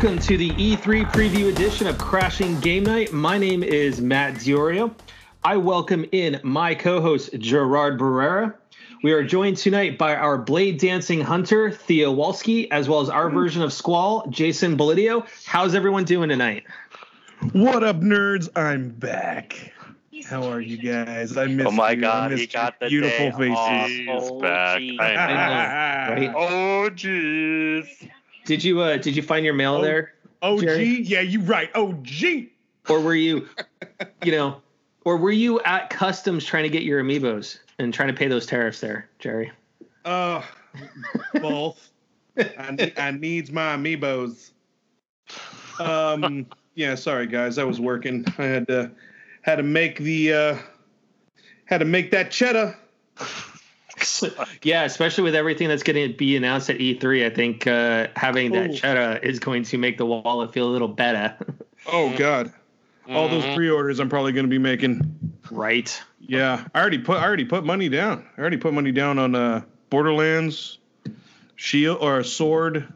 Welcome to the E3 preview edition of Crashing Game Night. My name is Matt Diorio. I welcome in my co-host Gerard Barrera. We are joined tonight by our blade dancing hunter Theo Walski, as well as our version of Squall, Jason Bolidio. How's everyone doing tonight? What up, nerds? I'm back. How are you guys? I miss. Oh my you. I god, missed he got the beautiful day faces. off. He's Oh, back. geez. I Right? Oh jeez. Did you uh, did you find your mail Oh. there, OG, Jerry? yeah, you right. OG. or were you, you know, or were you at customs trying to get your amiibos and trying to pay those tariffs there, Jerry? Uh, both. I, I needs my amiibos. Um, yeah, sorry guys, I was working. I had to had to make the uh, had to make that cheddar. yeah, especially with everything that's going to be announced at E3, I think uh, having that Ooh. cheddar is going to make the wallet feel a little better, Oh God, all those Mhm. pre-orders I'm probably going to be making. right? Yeah, I already put I already put money down. I already put money down on uh Borderlands, Shield or Sword,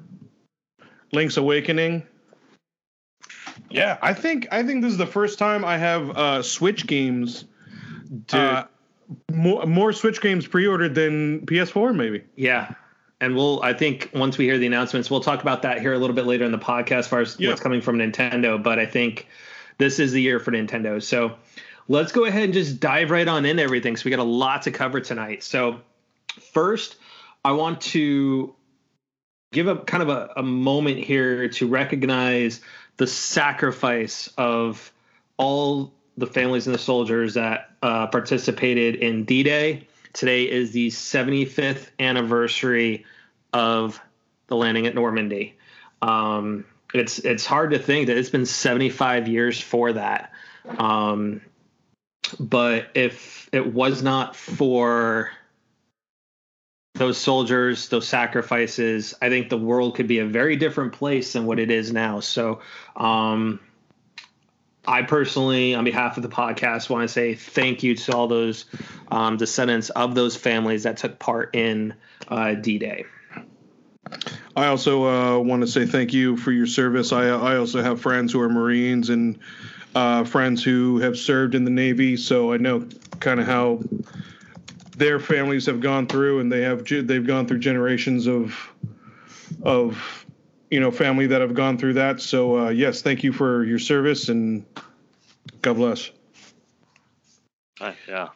Link's Awakening. Yeah, I think I think this is the first time I have uh Switch games. Dude. uh, more more Switch games pre-ordered than PS4 maybe. Yeah. And we'll, I think once we hear the announcements, we'll talk about that here a little bit later in the podcast as far as Yeah. what's coming from Nintendo. But I think this is the year for Nintendo. So let's go ahead and just dive right on in everything. So we got a lot to cover tonight. So first, I want to give a kind of a, a moment here to recognize the sacrifice of all the families and the soldiers that uh, participated in D Day. Today is the 75th anniversary of the landing at Normandy. Um, it's it's hard to think that it's been 75 years for that. Um, but if it was not for those soldiers, those sacrifices, I think the world could be a very different place than what it is now. So, um, I personally, on behalf of the podcast, want to say thank you to all those um, descendants of those families that took part in uh, D Day. I also uh, want to say thank you for your service. I I also have friends who are Marines and uh, friends who have served in the Navy, so I know kind of how their families have gone through, and they have they've gone through generations of of you know family that have gone through that. So uh, yes, thank you for your service and God bless. Uh, yeah.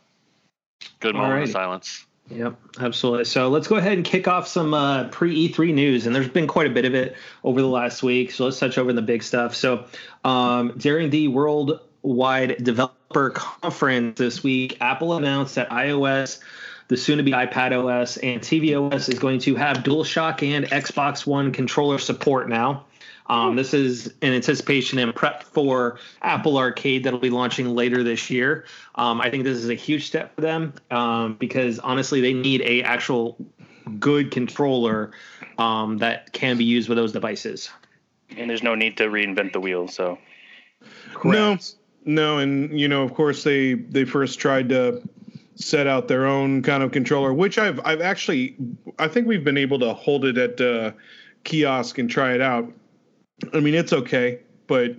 Good moment Alrighty. of silence. Yep, absolutely. So let's go ahead and kick off some uh, pre E3 news, and there's been quite a bit of it over the last week. So let's touch over the big stuff. So um, during the Worldwide Developer Conference this week, Apple announced that iOS, the soon-to-be iPad OS, and tvOS is going to have DualShock and Xbox One controller support now. Um, this is in anticipation and prep for Apple Arcade that'll be launching later this year. Um, I think this is a huge step for them um, because honestly, they need a actual good controller um, that can be used with those devices. And there's no need to reinvent the wheel, so No, no, and you know, of course, they they first tried to set out their own kind of controller, which I've I've actually I think we've been able to hold it at uh, kiosk and try it out. I mean, it's okay, but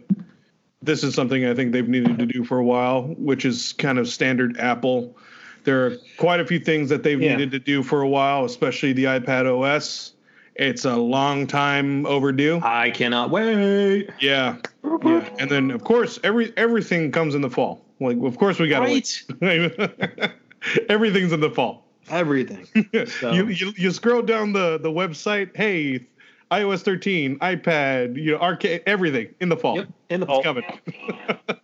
this is something I think they've needed to do for a while, which is kind of standard Apple. There are quite a few things that they've Yeah. needed to do for a while, especially the iPad OS. It's a long time overdue. I cannot wait. Yeah, yeah, and then of course every everything comes in the fall. Like of course we got to Right? Everything's in the fall. Everything. So- You, you you scroll down the the website. Hey, iOS 13, iPad, you know, arcade, everything in the fall. Yep. In the fall. It's coming.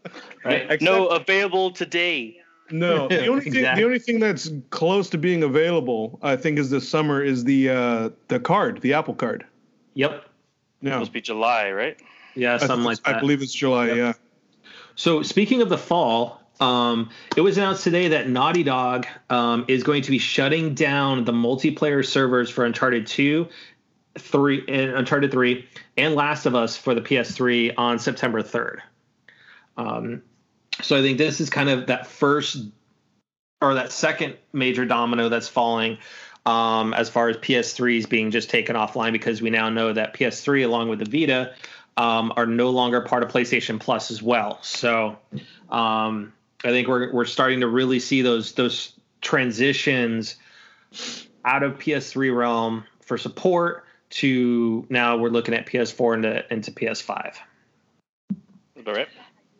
right. Except- no available today. no. The only thing the only thing that's close to being available, I think, is this summer is the uh the card, the Apple Card. Yep. No, Supposed to be July, right? Yeah, I, something think like it's- I believe it's July. Yep. Yeah. So speaking of the fall, um, it was announced today that Naughty Dog um, is going to be shutting down the multiplayer servers for Uncharted 2, 3, and Uncharted 3, and Last of Us for the PS3 on September 3rd. Um, so I think this is kind of that first or that second major domino that's falling um, as far as PS3s being just taken offline because we now know that PS3 along with the Vita um, are no longer part of PlayStation Plus as well. So um, I think we're we're starting to really see those those transitions out of PS3 realm for support to now we're looking at PS4 into into PS5. All right.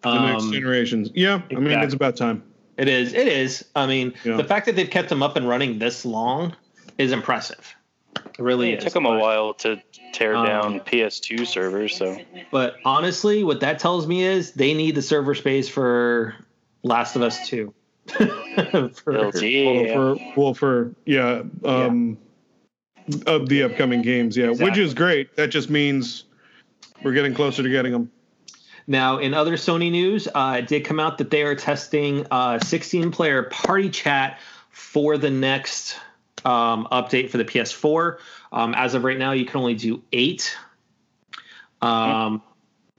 The next Um, generations. Yeah, I mean exactly. it's about time. It is. It is. I mean, Yeah. the fact that they've kept them up and running this long is impressive. It really It is. took them a But- while to tear Um, down PS2 servers, so But honestly, what that tells me is they need the server space for Last of Us 2. For- Well, for well for yeah, um, of the upcoming games, yeah, which is great. That just means we're getting closer to getting them. Now, in other Sony news, uh, it did come out that they are testing uh, 16 player party chat for the next um, update for the PS4. Um, as of right now, you can only do eight. Um,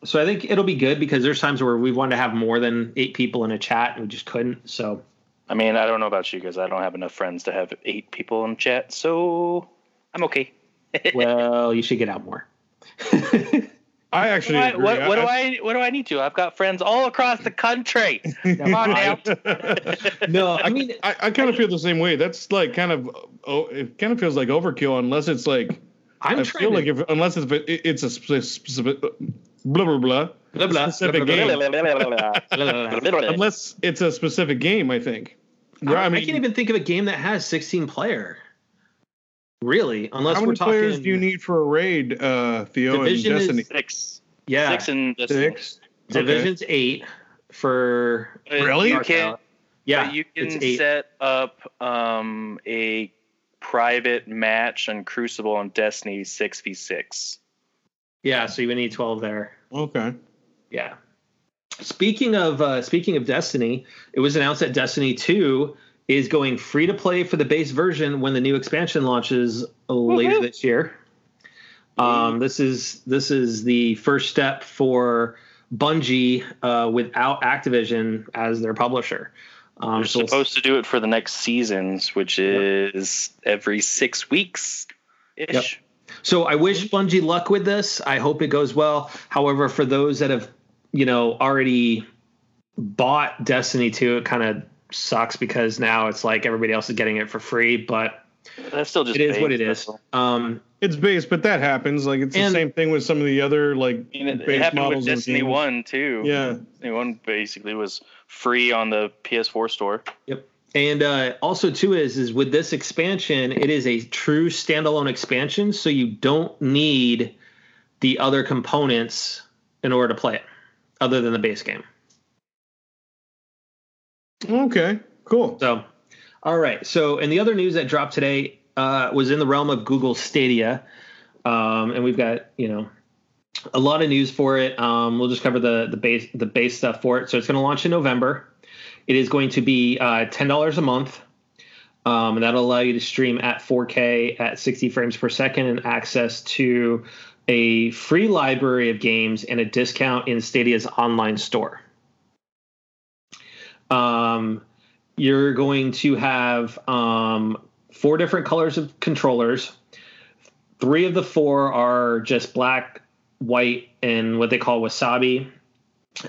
so I think it'll be good because there's times where we wanted to have more than eight people in a chat and we just couldn't. So I mean, I don't know about you guys. I don't have enough friends to have eight people in chat, so I'm okay. well, you should get out more. I actually What, agree. what, what do I what do I need to? I've got friends all across the country. Come on now. no, I mean, I, I kind of feel the same way. That's like kind of oh, it kind of feels like overkill unless it's like I'm I feel to, like if unless it's it's a specific blah blah blah blah, blah, specific blah, blah, game. unless it's a specific game. I think. Where, I, I mean, I can't even think of a game that has 16 player. Really, unless how we're many talking. players do you need for a raid, uh, Theo Division and is- Destiny? Six. Yeah, Six and Destiny. Six. Okay. Division's eight for. Uh, Really? You can Out. Yeah, but you can set up um, a private match on Crucible on Destiny six v six. Yeah, so you would need 12 there. Okay. Yeah. Speaking of uh, speaking of Destiny, it was announced that Destiny 2 is going free to play for the base version when the new expansion launches later this year. Um, this is this is the first step for Bungie uh, without Activision as their publisher. Um, They're so we'll- supposed to do it for the next seasons, which is every six weeks ish. So I wish Bungie luck with this. I hope it goes well. However, for those that have, you know, already bought Destiny 2, it kind of sucks because now it's like everybody else is getting it for free, but That's still just it is what it base, is. though. Um, It's base, but that happens. Like it's the same thing with some of the other like I mean, it, it base happened models of Destiny games. One too. Yeah. Destiny One basically was free on the PS4 store. And uh, also too is is with this expansion, it is a true standalone expansion, so you don't need the other components in order to play it, other than the base game. Okay. Cool. So, all right. So, and the other news that dropped today uh, was in the realm of Google Stadia, um, and we've got you know a lot of news for it. Um, we'll just cover the the base the base stuff for it. So it's going to launch in November. It is going to be uh, ten dollars a month. Um, and that'll allow you to stream at 4K at 60 frames per second and access to a free library of games and a discount in Stadia's online store. Um, you're going to have um, four different colors of controllers. Three of the four are just black, white, and what they call wasabi.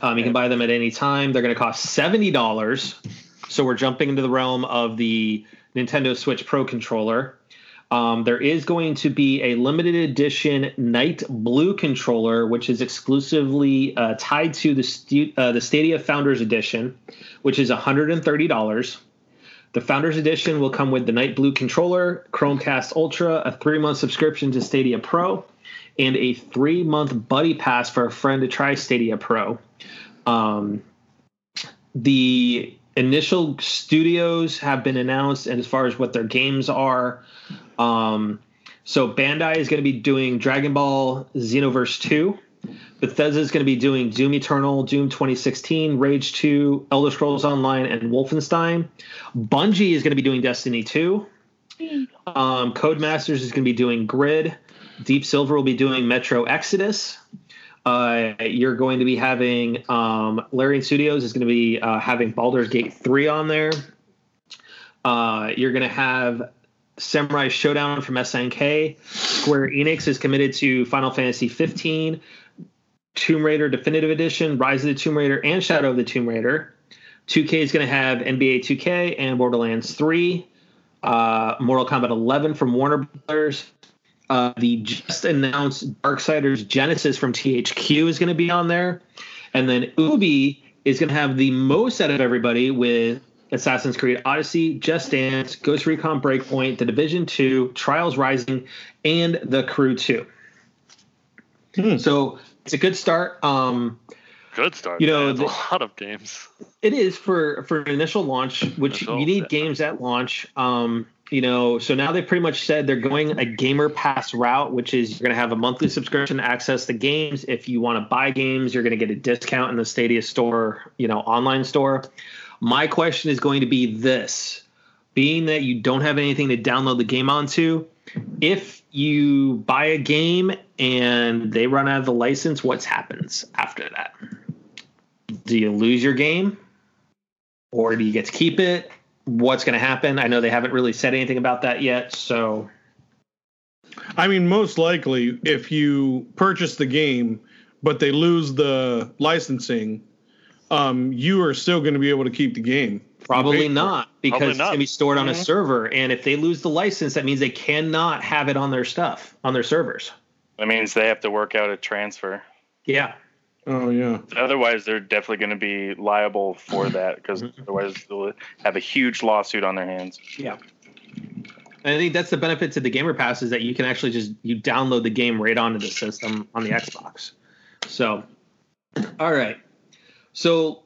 Um, you can buy them at any time. They're going to cost seventy dollars. So we're jumping into the realm of the Nintendo Switch Pro controller. Um, there is going to be a limited edition Night Blue controller, which is exclusively uh, tied to the stu- uh, the Stadia Founders Edition, which is $130. The Founders Edition will come with the Night Blue controller, Chromecast Ultra, a three month subscription to Stadia Pro, and a three month buddy pass for a friend to try Stadia Pro. Um, the initial studios have been announced, and as far as what their games are, um, so Bandai is going to be doing Dragon Ball Xenoverse 2. Bethesda is going to be doing Doom Eternal, Doom 2016, Rage 2, Elder Scrolls Online, and Wolfenstein. Bungie is going to be doing Destiny 2. Um, Codemasters is going to be doing Grid. Deep Silver will be doing Metro Exodus. Uh, you're going to be having um, Larian Studios is going to be uh, having Baldur's Gate 3 on there. Uh, you're going to have Samurai Shodown from SNK. Square Enix is committed to Final Fantasy 15. Tomb Raider Definitive Edition, Rise of the Tomb Raider, and Shadow of the Tomb Raider. 2K is going to have NBA 2K and Borderlands 3. Uh, Mortal Kombat 11 from Warner Brothers. Uh, the just announced Darksiders Genesis from THQ is going to be on there. And then Ubi is going to have the most out of everybody with Assassin's Creed Odyssey, Just Dance, Ghost Recon Breakpoint, The Division 2, Trials Rising, and The Crew 2. Hmm. So it's a good start. Um, Good start. You know, man. the- a lot of games. it is for for initial launch, which Initial, you need yeah. games at launch. Um, you know, so now they pretty much said they're going a gamer pass route, which is you're going to have a monthly subscription to access the games. If you want to buy games, you're going to get a discount in the Stadia store, you know, online store. My question is going to be this: being that you don't have anything to download the game onto, if you buy a game and they run out of the license, what happens after that? Do you lose your game? Or do you get to keep it? What's going to happen? I know they haven't really said anything about that yet. So, I mean, most likely, if you purchase the game, but they lose the licensing, um, you are still going to be able to keep the game. probably Wait for it. not because Probably it's going to be stored on a Mhm. server. And if they lose the license, that means they cannot have it on their stuff, on their servers. That means they have to work out a transfer. Yeah. Oh yeah. Otherwise, they're definitely going to be liable for that because Mhm. otherwise they'll have a huge lawsuit on their hands. Yeah. And I think that's the benefit to the Gamer Pass is that you can actually just you download the game right onto the system on the Xbox. So, all right. So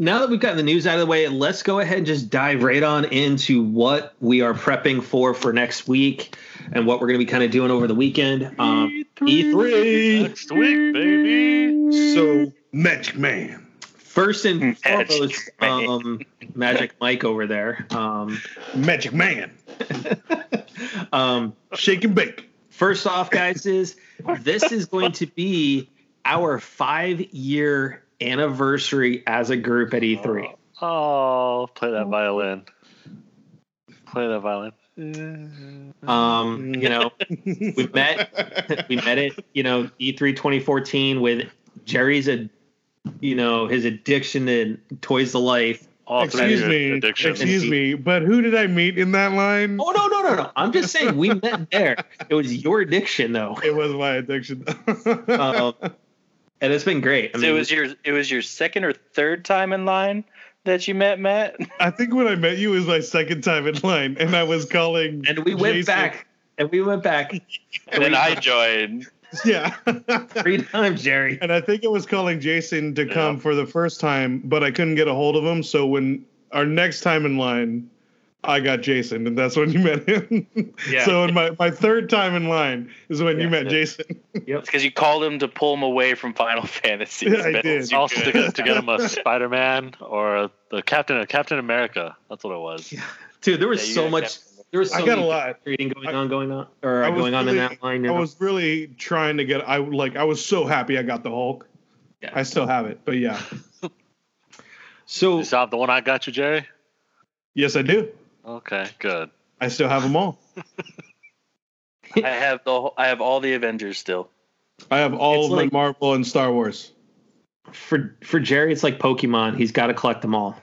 now that we've gotten the news out of the way, let's go ahead and just dive right on into what we are prepping for for next week and what we're going to be kind of doing over the weekend. Um, E3. Next week, baby. So Magic Man. First and Magic foremost, Man. um, Magic Mike over there. Um, Magic Man. um, Shake and bake. First off, guys, is this is going to be our five year anniversary as a group at E E3. Oh, play that violin. Play that violin. Um, you know, we met we met at you know E E3 2014 with Jerry's a you know his addiction to Toys to Life. All Excuse me. addictions. Excuse me. But who did I meet in that line? Oh no no no no! I'm just saying we met there. It was your addiction though, It was my addiction. um, and it's been great. I So mean, it was your it was your second or third time in line that you met Matt. I think when I met you was my second time in line, and I was calling. and we went Jason- back and we went back And then I joined. Yeah. three times, Jerry. and I think it was calling Jason to Yeah. come for the first time, but I couldn't get a hold of him. So when our next time in line, I got Jason, and that's when you met him. Yeah. So in my, my third time in line is when you Yeah. met Jason. It's because you called him to pull him away from Final Fantasy. Yeah, I best did. Also to get, to get him a Spider Man or the Captain Captain America. That's what it was. Dude, there was Yeah, so much. definitely- There was so I got a many lot. trading going I- on, going on, or I uh, was going on in that line. You I was really trying to get. I like. I was so happy I got the Hulk. Yeah. I still have it, but yeah. so You still have the one I got you, Jerry? Yes, I do. Okay, good. I still have them all. I have the whole- I have all the Avengers still. I have all It's of like- the Marvel and Star Wars. for for Jerry, it's like Pokemon. He's got to collect them all.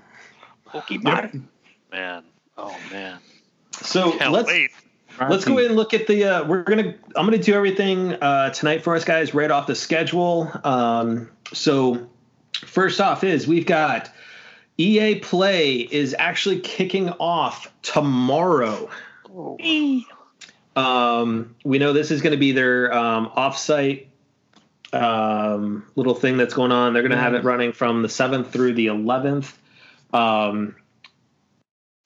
Pokemon. Man. Oh man. So Can't let's wait. let's go ahead and look at the. Uh, we're gonna. I'm gonna do everything uh, tonight for us guys, right off the schedule. Um, so first off is we've got EA Play is actually kicking off tomorrow. Um, we know this is going to be their um, offsite um, little thing that's going on. They're going to have it running from the 7th through the 11th. Um,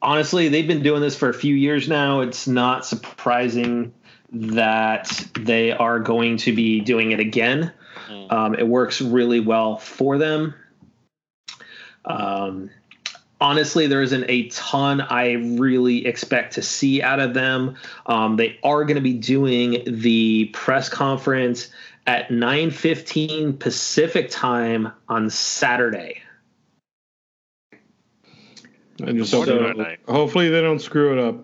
honestly, they've been doing this for a few years now. It's not surprising that they are going to be doing it again. Mm. Um, it works really well for them. Um, honestly, there isn't a ton I really expect to see out of them. Um, they are going to be doing the press conference at 9:15 Pacific time on Saturday. And just So- hopefully they don't screw it up.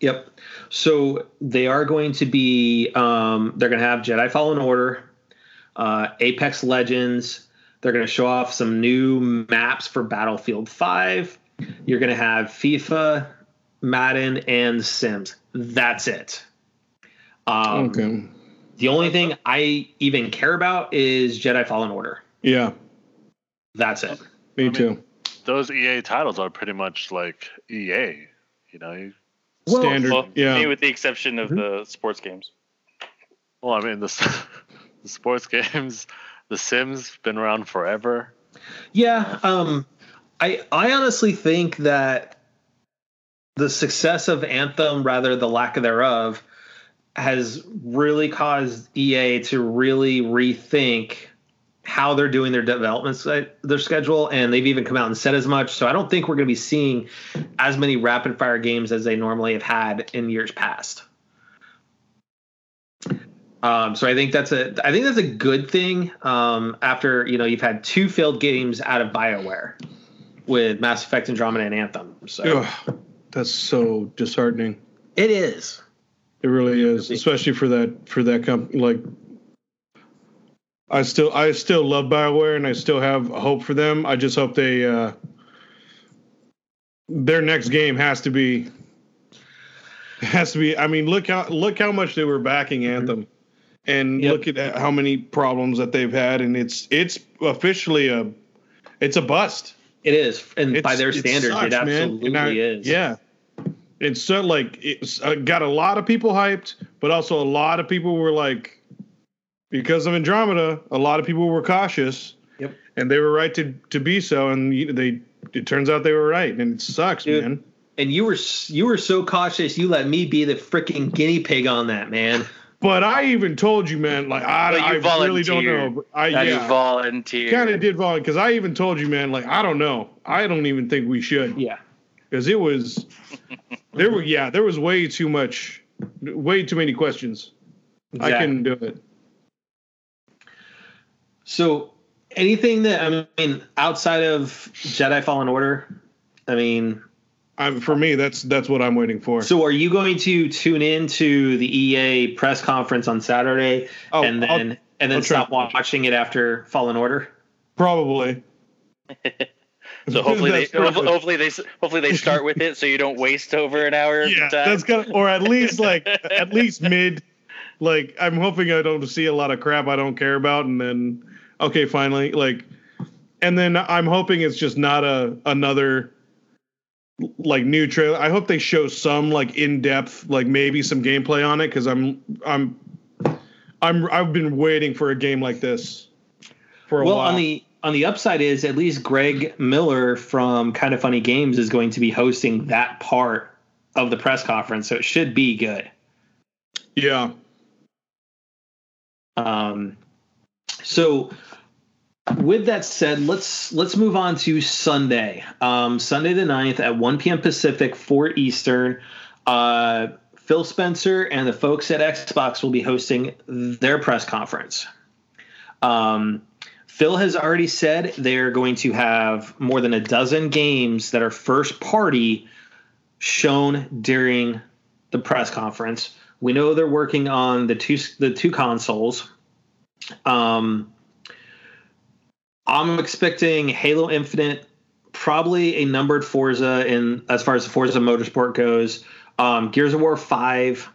Yep. So they are going to be. Um, they're going to have Jedi Fallen Order. uh, Apex Legends. They're going to show off some new maps for Battlefield 5. You're going to have FIFA, Madden, and Sims. That's it. Um, Okay. The only thing I even care about is Jedi Fallen Order. Yeah, That's it. me I mean- too. Those EA titles are pretty much like EA. You know, you, Well, Standard. Well, yeah. maybe with the exception of Mhm. the sports games. well, I mean the, the sports games, The Sims, been around forever. Yeah, um, I I honestly think that the success of Anthem, rather the lack thereof, has really caused EA to really rethink how they're doing their development their schedule, and they've even come out and said as much. So I don't think we're going to be seeing as many rapid fire games as they normally have had in years past. Um, so I think that's a I think that's a good thing. Um, after you know you've had two failed games out of Bioware with Mass Effect Andromeda and Anthem. So Ugh, that's so disheartening. it is. It really is, especially for that for that company. Like, I still I still love Bioware and I still have hope for them. I just hope they uh, their next game has to be has to be. I mean, look how look how much they were backing Anthem, and Yep. look at how many problems that they've had, and it's it's officially a it's a bust. It is, and It's, by their standards, sucks, it absolutely I- is. Yeah. It's so like it's uh, got a lot of people hyped, but also a lot of people were like, because of Andromeda, a lot of people were cautious. Yep. And they were right to to be so, and they it turns out they were right, and it sucks, Dude. man. And you were you were so cautious. You let me be the freaking guinea pig on that, man. But I even told you, man, like I, I really don't know. I And you yeah, volunteer. kind of did volunteer because I even told you, man, like I don't know. I don't even think we should. Yeah. because it was there were yeah there was way too much way too many questions i Exactly. couldn't do it So anything that I mean outside of Jedi Fallen Order, I mean, I'm, for me that's that's what i'm waiting for so are you going to tune in to the EA press conference on Saturday Oh, and I'll- then and then I'll try- stop watching it after Fallen Order? probably So hopefully they perfect. hopefully they hopefully they start with it so you don't waste over an hour. yeah of time. that's gonna or at least like at least mid like i'm hoping i don't see a lot of crap i don't care about and then okay finally like and then i'm hoping it's just not a another like new trailer. I hope they show some like in-depth like maybe some gameplay on it because i'm i'm i'm i've been waiting for a game like this for a Well, while. on the on the upside is at least Greg Miller from Kind of Funny Games is going to be hosting that part of the press conference, so it should be good. yeah. Um, so with that said, let's let's move on to Sunday. Um, Sunday the 9th at 1 p.m. Pacific, 4 Eastern. Uh, Phil Spencer and the folks at Xbox will be hosting their press conference. Um, Phil has already said they're going to have more than a dozen games that are first party shown during the press conference. We know they're working on the two the two consoles. Um, I'm expecting Halo Infinite, probably a numbered Forza in as far as the Forza Motorsport goes. Um, Gears of War Five.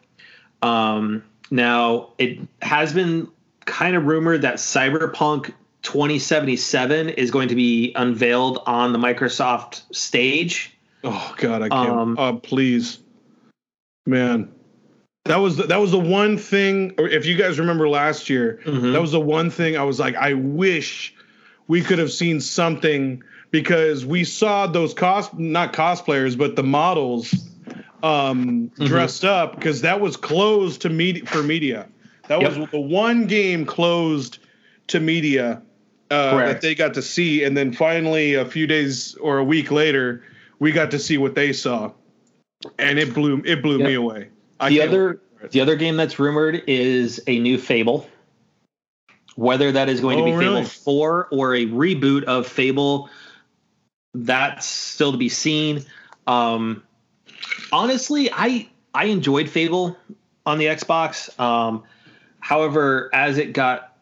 Um, now it has been kind of rumored that Cyberpunk 2077 is going to be unveiled on the Microsoft stage. oh god i can't Um, uh please man that was the, that was the one thing or if you guys remember last year Mhm. That was the one thing I was like, I wish we could have seen something because we saw those cost not cosplayers, but the models um, Mhm. dressed up because that was closed to media for media. That was the one game closed to media uh, that they got to see, and then finally a few days or a week later, we got to see what they saw, and it blew it blew Yep. me away. I the other wait for it. the other game that's rumored is a new Fable. Whether that is going to Oh, be really? Fable 4 or a reboot of Fable, that's still to be seen. Um, honestly, I I enjoyed Fable on the Xbox. Um, however, as it got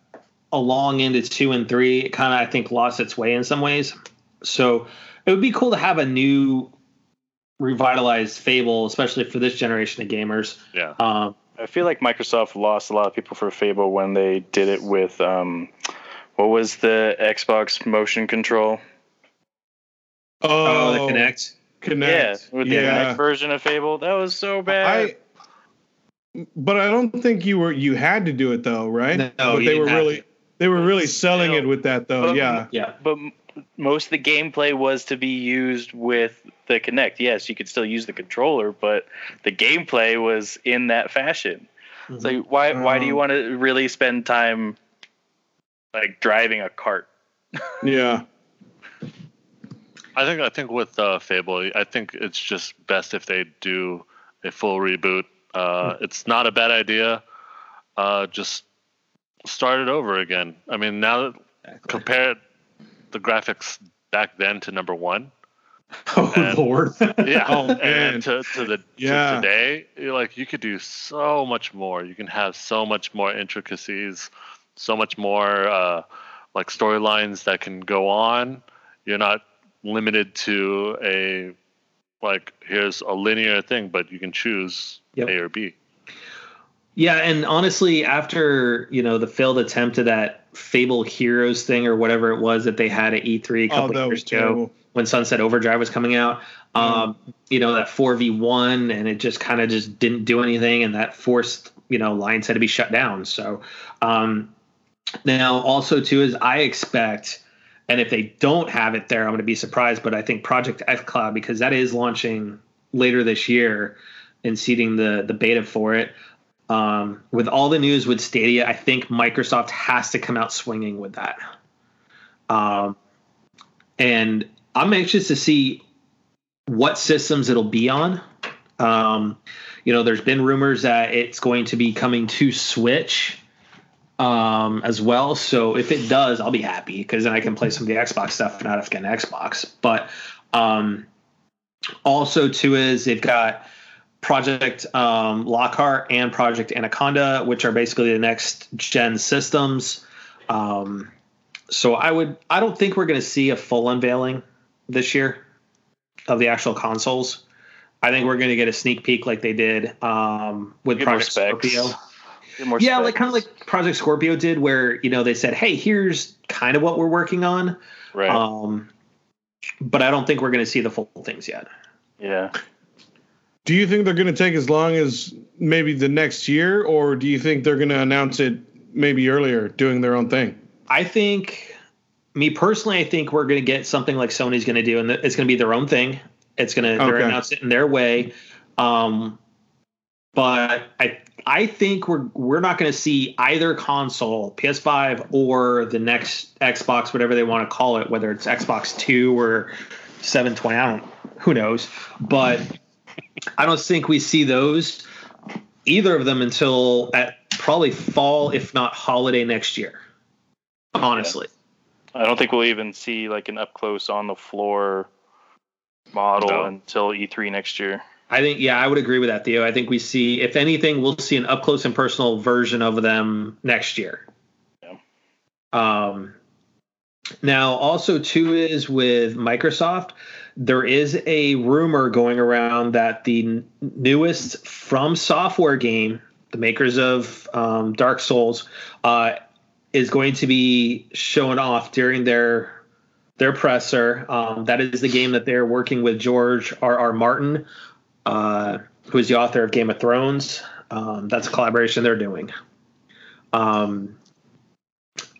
along into two and three, it kind of I think lost its way in some ways. So it would be cool to have a new revitalized Fable, especially for this generation of gamers. Yeah. Um, I feel like Microsoft lost a lot of people for Fable when they did it with um, what was the Xbox motion control? oh, the Kinect. Kinect. Yeah, with the Kinect version of Fable, that was so bad. I, but I don't think you were you had to do it though, right? No, but you they were didn't have really to. they were really selling Still. it with that though. But- yeah. Yeah. but m- most of the gameplay was to be used with the Kinect. Yes, you could still use the controller, but the gameplay was in that fashion. It's Mm-hmm. like why why do you Um, want to really spend time like driving a cart? Yeah. I think I think with uh, Fable, I think it's just best if they do a full reboot. Uh, it's not a bad idea. Uh, just start it over again. I mean, now that- compare the graphics back then to number one. Oh And- lord. Yeah, Oh, man. and to, to the Yeah. to today, you're like you could do so much more. You can have so much more intricacies, so much more uh, like storylines that can go on. You're not limited to a like here's a linear thing, but you can choose Yep. A or B. Yeah, and honestly, after you know the failed attempt of that Fable Heroes thing or whatever it was that they had at E3 a Oh, couple that years ago terrible. when Sunset Overdrive was coming out, um, you know that 4v1 and it just kind of just didn't do anything, and that forced you know Lions had to be shut down. So um, now also too is I expect. And if they don't have it there, I'm going to be surprised. But I think Project X Cloud, because that is launching later this year and seeding the the beta for it. Um, with all the news with Stadia, I think Microsoft has to come out swinging with that. Um, and I'm anxious to see what systems it'll be on. Um, you know, there's been rumors that it's going to be coming to Switch um, as well. So if it does, I'll be happy because then I can play some of the Xbox stuff, not if getting Xbox. But um, also too is they've got Project um, Lockhart and Project Anaconda, which are basically the next gen systems. Um, so I would, I don't think we're going to see a full unveiling this year of the actual consoles. I think we're going to get a sneak peek like they did um, with Get Project. Scorpio. Get Yeah, like kind of like Project Scorpio did, where you know they said, "Hey, here's kind of what we're working on," right. um, but I don't think we're going to see the full things yet. yeah. Do you think they're going to take as long as maybe the next year, or do you think they're going to announce it maybe earlier, doing their own thing? I think, me personally, I think we're going to get something like Sony's going to do, and it's going to be their own thing. It's going to they're Okay. announce it in their way. Um, but I I think we're we're not going to see either console, PS5 or the next Xbox, whatever they want to call it, whether it's Xbox Two or 720. I don't. Who knows? But I don't think we see those either of them until at probably fall, if not holiday next year. Honestly. I don't think we'll even see like an up close on the floor model No. until E3 next year. I think yeah, I would agree with that, Theo. I think we see, if anything, we'll see an up close and personal version of them next year. Yeah. Um, now, also too is with Microsoft, there is a rumor going around that the newest From Software game, the makers of um, Dark Souls, uh, is going to be shown off during their their presser. Um, that is the game that they're working with George R. R. Martin, uh, who is the author of Game of Thrones. Um, that's a collaboration they're doing. Um,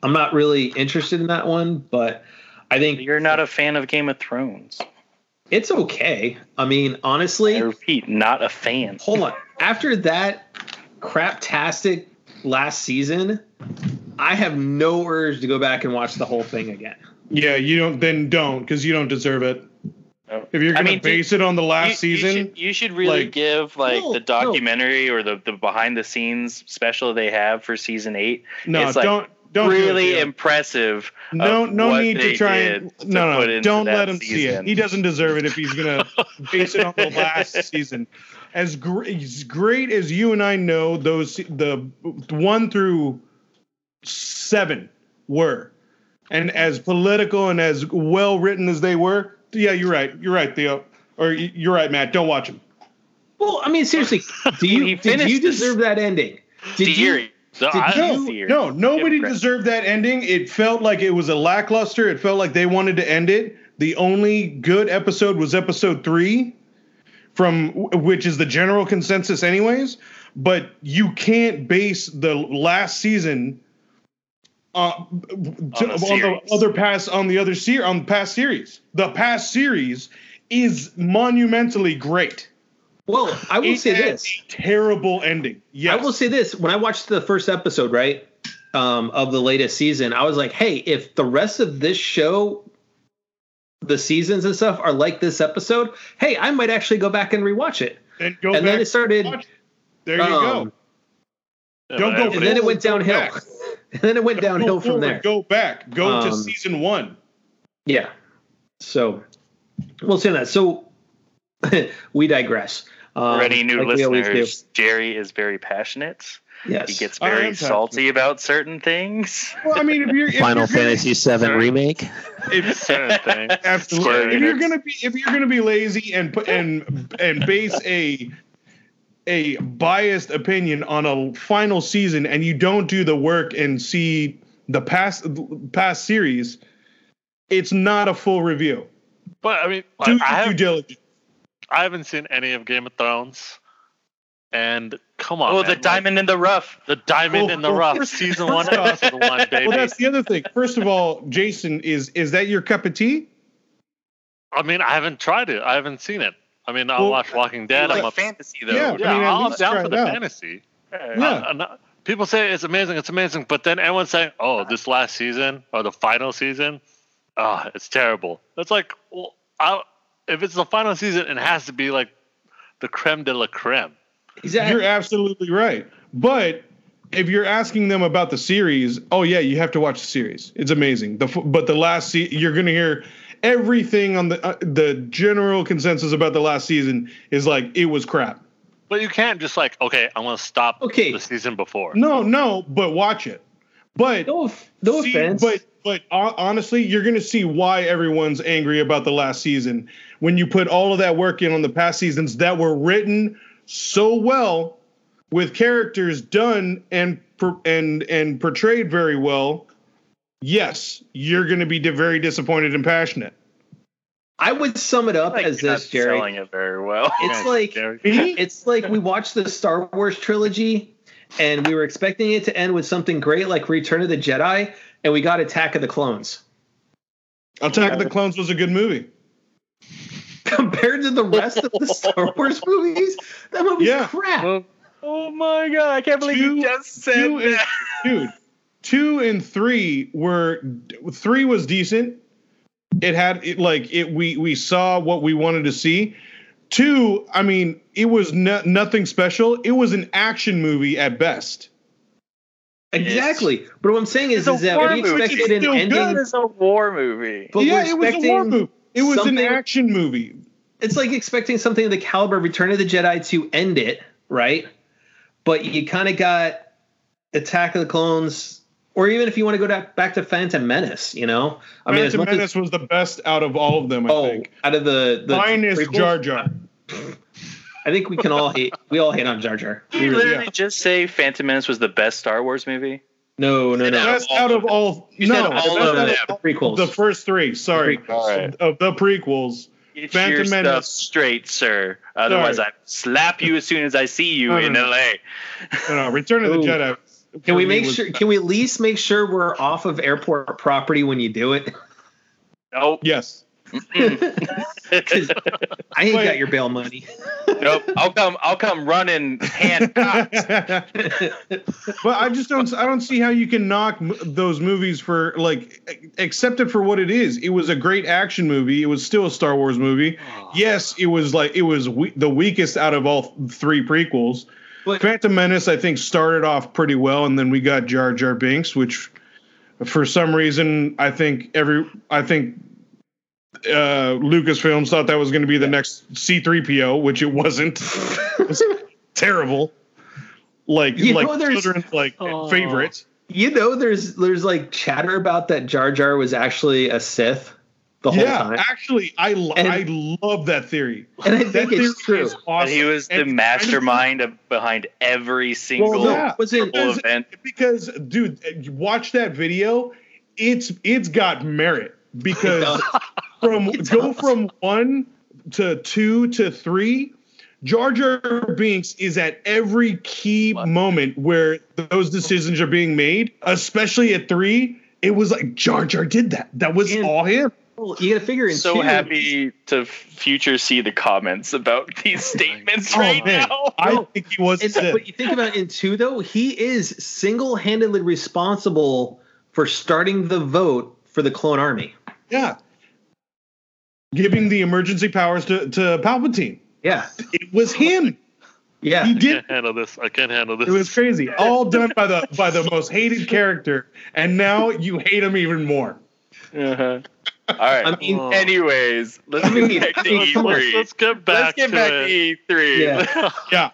I'm not really interested in that one, but I think You're not a fan of Game of Thrones. It's okay. I mean, honestly, I repeat, not a fan. hold on. After that craptastic last season, I have no urge to go back and watch the whole thing again. Yeah, you don't. Then don't, because you don't deserve it. No. If you're going to mean, base it on the last you, you season, should, you should really like- give like No, the no. documentary or the, the behind the scenes special they have for season eight. no, it's, like, don't. Don't do really impressive. No, no need to try did and to no, no. Don't let him see it. He doesn't deserve it if he's gonna base it on the last season. As, gr- as great as you and I know those the one through seven were, and as political and as well written as they were. Yeah, you're right. You're right, Theo. Or you're right, Matt. Don't watch them. Well, I mean, seriously, do you did you finished this- deserve that ending? Did you? So Did I, you- No, no, nobody Democrat. deserved that ending. It felt like it was a lackluster. It felt like they wanted to end it. The only good episode was episode three, from which is the general consensus, anyways. But you can't base the last season uh, to, on, the other past on the other ser- on the past series. The past series is monumentally great. Well, I will It say this. a terrible ending. Yes. I will say this. When I watched the first episode, right, um, of the latest season, I was like, hey, if the rest of this show, the seasons and stuff are like this episode, hey, I might actually go back and rewatch it. and go and back then it started. it. There you um, go. Don't go And then it went downhill. and then it went downhill from there. Go back. Go to Um, season one. Yeah. So we'll say that. So we digress. Um, For any new like we always do. listeners, Jerry is very passionate. Yes. He gets very am salty about certain things. Well, I mean, if you're if Final you're gonna- Fantasy VII Sorry. remake. if, thing. absolutely. If you're gonna be if you're gonna be lazy and put and and base a a biased opinion on a final season and you don't do the work and see the past past series, it's not a full review. But I mean, Do I, your I, due have, diligence. I haven't seen any of Game of Thrones. And come on, Oh, man, the like, diamond in the rough. the diamond in the Oh, rough, season one, first off- episode one, baby. Well, that's the other thing. First of all, Jason, is is that your cup of tea? I mean, I haven't tried it. I haven't seen it. I mean, I'll Well, watch Walking Dead. like I'm a fantasy though. Yeah. yeah, I mean, I'm least down for the out. fantasy. Yeah. Yeah. Uh, no- people say it's amazing, it's amazing, but then everyone's saying, "Oh, this last season or the final season, ah, it's terrible." It's like, well, I, if it's the final season, it has to be like the creme de la creme. exactly. You're absolutely right. But if you're asking them about the series, oh yeah, you have to watch the series. It's amazing. The but the last se- you're going to hear everything on the uh, the general consensus about the last season is like it was crap. But you can't just like, okay, I'm gonna stop Okay. the season before. No, no, but watch it. But no, f- no see- offense. But but honestly, you're going to see why everyone's angry about the last season when you put all of that work in on the past seasons that were written so well with characters done and and and portrayed very well. Yes, you're going to be very disappointed and passionate. I would sum it up Like, as this, Jerry. selling it very well. It's like it's like we watched the Star Wars trilogy and we were expecting it to end with something great like Return of the Jedi, and we got Attack of the Clones. Attack of the Clones was a good movie. Compared to the rest of the Star Wars movies, that movie's Yeah. crap. oh, oh my god! I can't believe Two- you just said two and, that. dude, two and three were three was decent. It had it like it. We we saw what we wanted to see. Two, I mean, it was no, nothing special. It was an action movie at best. Exactly. But what I'm saying is, is that war we expected an It's still ending. It's a war movie. But yeah, we're it was a war movie. It was an action movie. It's like expecting something of the caliber of Return of the Jedi to end it, right? But you kind of got Attack of the Clones, or even if you want to go back back to Phantom Menace, you know, I mean, as Phantom much as Menace was the best out of all of them. I oh, think. out of the the Minus prequels, Jar Jar. I think we can all hate. We all hate on Jar Jar. Did We you really- literally just say Phantom Menace was the best Star Wars movie? No, no, no. Best out of all. You no, all of out. The prequels. The first three. Sorry, The prequels. All right. of the prequels. Get Phantom your stuff straight, sir. Otherwise, Sorry. I slap you as soon as I see you No, no, in no. LA. No, no, Return of the Ooh. Jedi. Can we make was- sure? Can we at least make sure we're off of airport property when you do it? Nope. yes. I ain't Wait. got your bail money. Nope. I'll come. I'll come running hand. but I just don't. I don't see how you can knock those movies for like, accept it for what it is. It was a great action movie. It was still a Star Wars movie. Yes, it was like it was we- the weakest out of all three prequels. But- Phantom Menace, I think, started off pretty well, and then we got Jar Jar Binks, which, for some reason, I think every I think uh, Lucasfilms thought that was going to be the next C3PO, which it wasn't. it was terrible. Like You like know, there's- children's like Oh. favorite. You know, there's there's like chatter about that Jar Jar was actually a Sith the whole yeah, time, actually, I l- And- I love that theory. and I That think theory it's true. is But awesome. he was the And- mastermind of, behind every single no, yeah, it wasn't- because- event. because dude watch that video it's it's got merit because from go from one to two to three jar jar binks is at every key moment where those decisions are being made especially at three it was like jar jar did that that was And- all him Well, you got to figure in So two, happy to future see the comments about these oh statements Oh, right man. now. i No. think he was And, but you think about in two though, he is single-handedly responsible for starting the vote for the clone army. Yeah giving the emergency powers to, to palpatine Yeah, it was him yeah. he I did can't handle this. I can't handle this. It was crazy. All done by the by the most hated character, and now you hate him even more. Uh-huh. All right. I mean, Oh. anyways, let's I mean, get back to let's- E3. Let's get back Let's get to back it. to E3. Yeah. Yeah,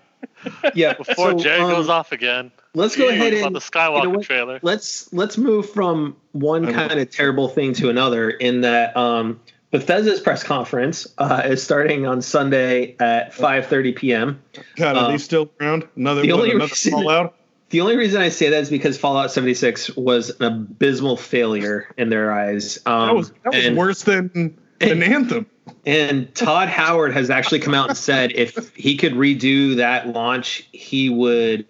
yeah. Before so, Jay um, goes off again. Let's go ahead and the Skywalker you know trailer. let's let's move from one I kind of terrible thing to another. In that um, Bethesda's press conference uh, is starting on Sunday at 5:30 p.m. God, are Um, they still around? Another the only another reason- Fallout. The only reason I say that is because Fallout 76 was an abysmal failure in their eyes. Um, That was that was and, worse than than Anthem. and Todd Howard has actually come out and said if he could redo that launch, he would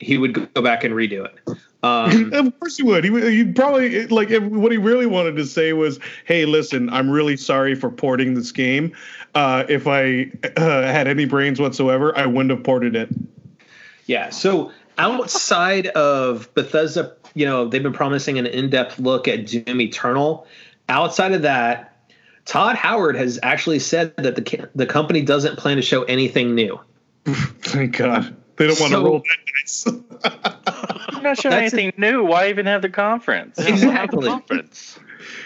he would go back and redo it. Um, of course he would. He would. Probably like if what he really wanted to say was, "Hey, listen, I'm really sorry for porting this game. Uh, if I uh, had any brains whatsoever, I wouldn't have ported it." Yeah. So outside of Bethesda, you know, they've been promising an in-depth look at Doom Eternal. Outside of that, Todd Howard has actually said that the the company doesn't plan to show anything new. Thank God. They don't want to So- roll that dice. I'm not showing That's a- anything new. Why even have the conference? Exactly. Conference.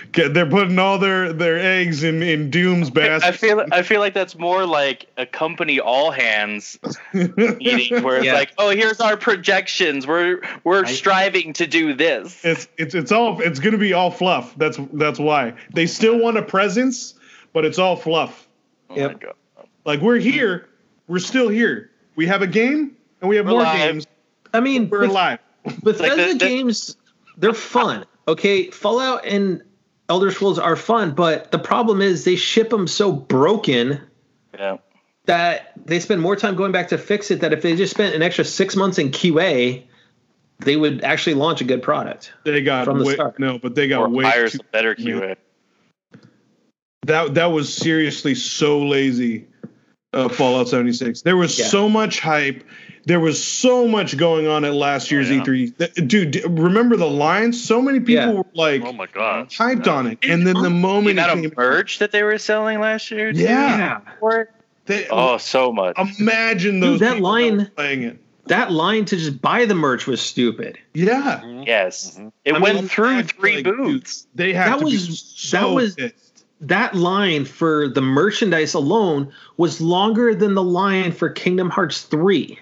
Okay, They're putting all their their eggs in in Doom's basket. I feel I feel like that's more like a company all hands meeting where it's Yeah. like, oh, here's our projections. We're we're I- striving to do this. It's it's it's all it's gonna be all fluff. That's that's why they still want a presence, but it's all fluff. Oh Yep. my god. Like we're here, we're still here. We have a game and we have We're more alive. games. I mean, We're Beth- alive. Bethesda Like the- the- games, they're fun. Okay, Fallout and Elder Scrolls are fun, but the problem is they ship them so broken Yeah. that they spend more time going back to fix it. That if they just spent an extra six months in QA, they would actually launch a good product. They got From the way, start. no, but they got Or way hire too, better QA. that that was seriously so lazy. Uh, Fallout 76. There was Yeah. so much hype. There was so much going on at last year's yeah. E3. Dude, remember the lines? So many people Yeah. were like Oh my god. hyped on it, and then the The moment it amount came, of merch that they were selling last year. too? Yeah. Or- they, Oh, so much. imagine Dude, those that line- were playing it. That line to just buy the merch was stupid. Yeah, Yes. Mhm. It I went mean, through three like, dude, booths. They have That to was- be that was- pissed. That line for the merchandise alone was longer than the line for Kingdom Hearts 3.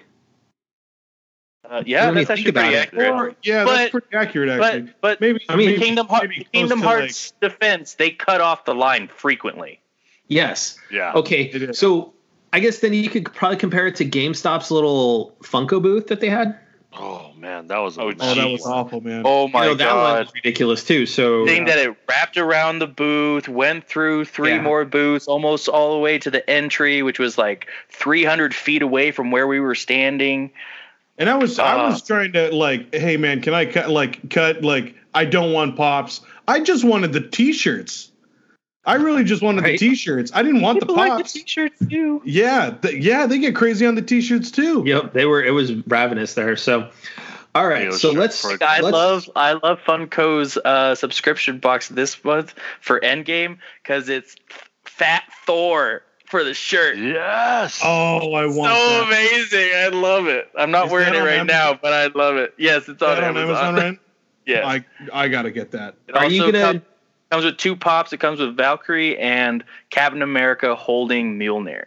Uh, yeah, that's actually pretty accurate. Or- yeah, that's pretty accurate actually. But but maybe I mean, maybe- Kingdom Hearts maybe Kingdom to, like- defense, they cut off the line frequently. Yes. Yeah. Okay. So I guess then you could probably compare it to GameStop's little Funko booth that they had. Oh man, that was. Oh, oh, that was awful, man. Oh my you know, that one god. was ridiculous too. So Thing that it wrapped around the booth, went through three Yeah. more booths, almost all the way to the entry, which was like 300 feet away from where we were standing. And I was I Ah. was trying to like, hey man, can I cut like cut like I don't want pops. I just wanted the t-shirts. I really just wanted Right. the t-shirts. I didn't want the People like pops. the t-shirts too. yeah, th- yeah, they get crazy on the t-shirts too. Yep, they were. It was ravenous there. So, all right. Yo, So let's. I let's- love I love Funko's uh, subscription box this month for Endgame because it's Fat Thor for the shirt. Yes. Oh, I want it. so that. amazing! I love it. I'm not Is wearing it right Amazon? now, but I love it. Yes, it's on, that on Amazon. Amazon, right? yes. I I gotta get that. It Are you gonna? com- comes with two pops. It comes with Valkyrie and Captain America holding Mjolnir.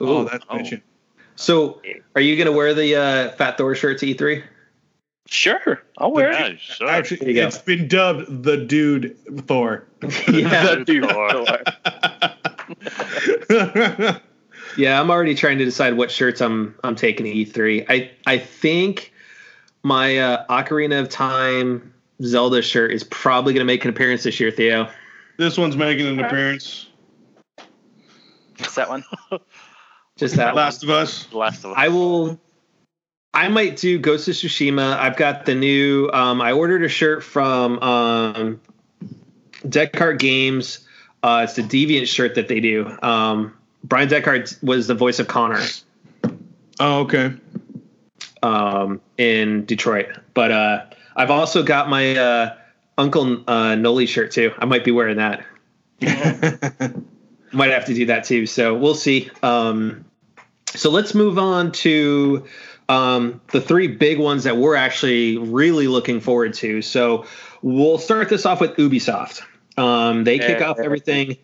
Oh, Ooh. that's Oh. bitchin'. So, are you gonna wear the uh, Fat Thor shirt to E3? Sure, I'll wear Yeah, it. sure. Actually, There you go. it's been dubbed the dude Thor. yeah, Dude, Thor. yeah. I'm already trying to decide what shirts I'm I'm taking to E3. I I think my uh, Ocarina of Time Zelda shirt is probably going to make an appearance this year, Theo. this one's making an appearance. What's that one? Just that. one. Last of Us. Last of Us. I will. I might do Ghost of Tsushima. I've got the new. Um, I ordered a shirt from um, Dechart Games. Uh, it's the Deviant shirt that they do. Um, Bryan Dechart was the voice of Connor Oh, okay. um, in Detroit. But uh, I've also got my uh, Uncle uh, Noli shirt too. I might be wearing that. Might have to do that too. So we'll see. Um, so let's move on to um, the three big ones that we're actually really looking forward to. So we'll start this off with Ubisoft. Um, they kick off everything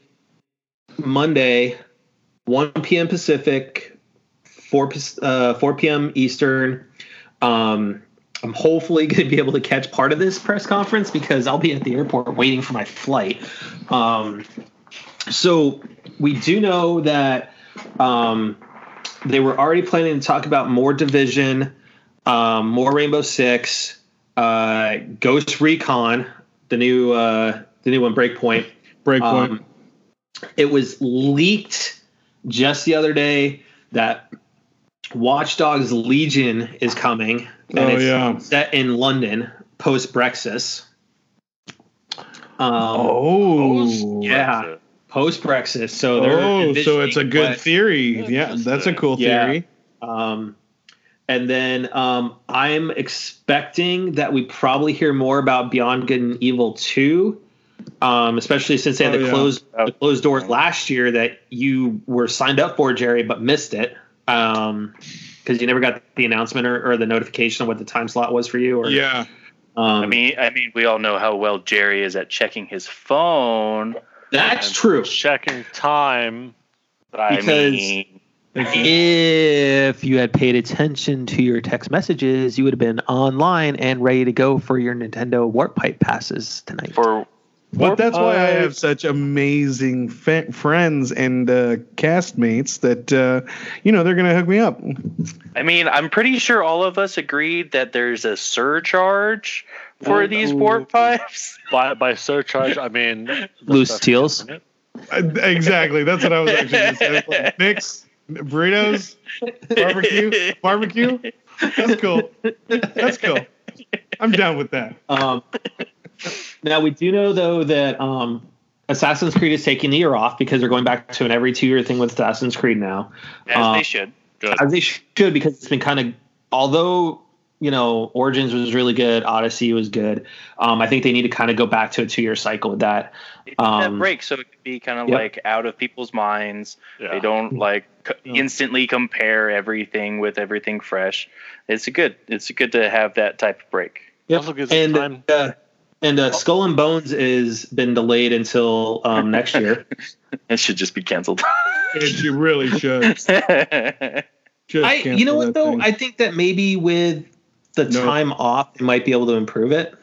Monday, 1 p.m. Pacific, 4 uh, 4 p.m. Eastern. Um, I'm hopefully going to be able to catch part of this press conference because I'll be at the airport waiting for my flight. Um, so we do know that um, they were already planning to talk about more division, um, more Rainbow Six, uh, Ghost Recon, the new uh, the new one, Breakpoint. Breakpoint. Um, it was leaked just the other day that Watch Dogs Legion is coming. And Oh, it's yeah. set in London post Brexit. Um, oh. yeah. post Brexit. So they're Oh, so it's a good what- theory. Yeah, that's a cool Yeah. theory. Um, and then um, I'm expecting that we probably hear more about Beyond Good and Evil 2, um, especially since they had Oh, the yeah. closed Oh. the closed doors last year that you were signed up for, Jerry, but missed it because you never got the announcement or, or the notification of what the time slot was for you. Or, Yeah. um, I mean, I mean, we all know how well Jerry is at checking his phone. that's true. Checking time. But I Because- mean, If you had paid attention to your text messages, you would have been online and ready to go for your Nintendo Warp Pipe passes tonight. for But that's why I have such amazing fa- friends and uh, castmates that uh, you know they're gonna hook me up. I mean, I'm pretty sure all of us agreed that there's a surcharge for these warp pipes. By by surcharge, I mean Loose stuff- teals? Uh, exactly, that's what I was actually gonna say. Like, Nicks, burritos, barbecue, barbecue. That's cool. That's cool. I'm down with that. Um, now we do know though that um, Assassin's Creed is taking the year off because they're going back to an every two year thing with Assassin's Creed now. As Um, they should. Good. As they should because it's been kind of although you know Origins was really good, Odyssey was good. Um, I think they need to kind of go back to a two year cycle with that. They need that um, break so it can be kind of yep. like out of people's minds. Yeah. They don't like c- Yeah. instantly compare everything with everything fresh. It's a good. It's good to have that type of break. It also gives and time. uh, and uh, Skull and Bones is been delayed until um, next year. It should just be canceled. It, you really should. Just I, you know what though? thing. I think that maybe with the No. time off, it might be able to improve it.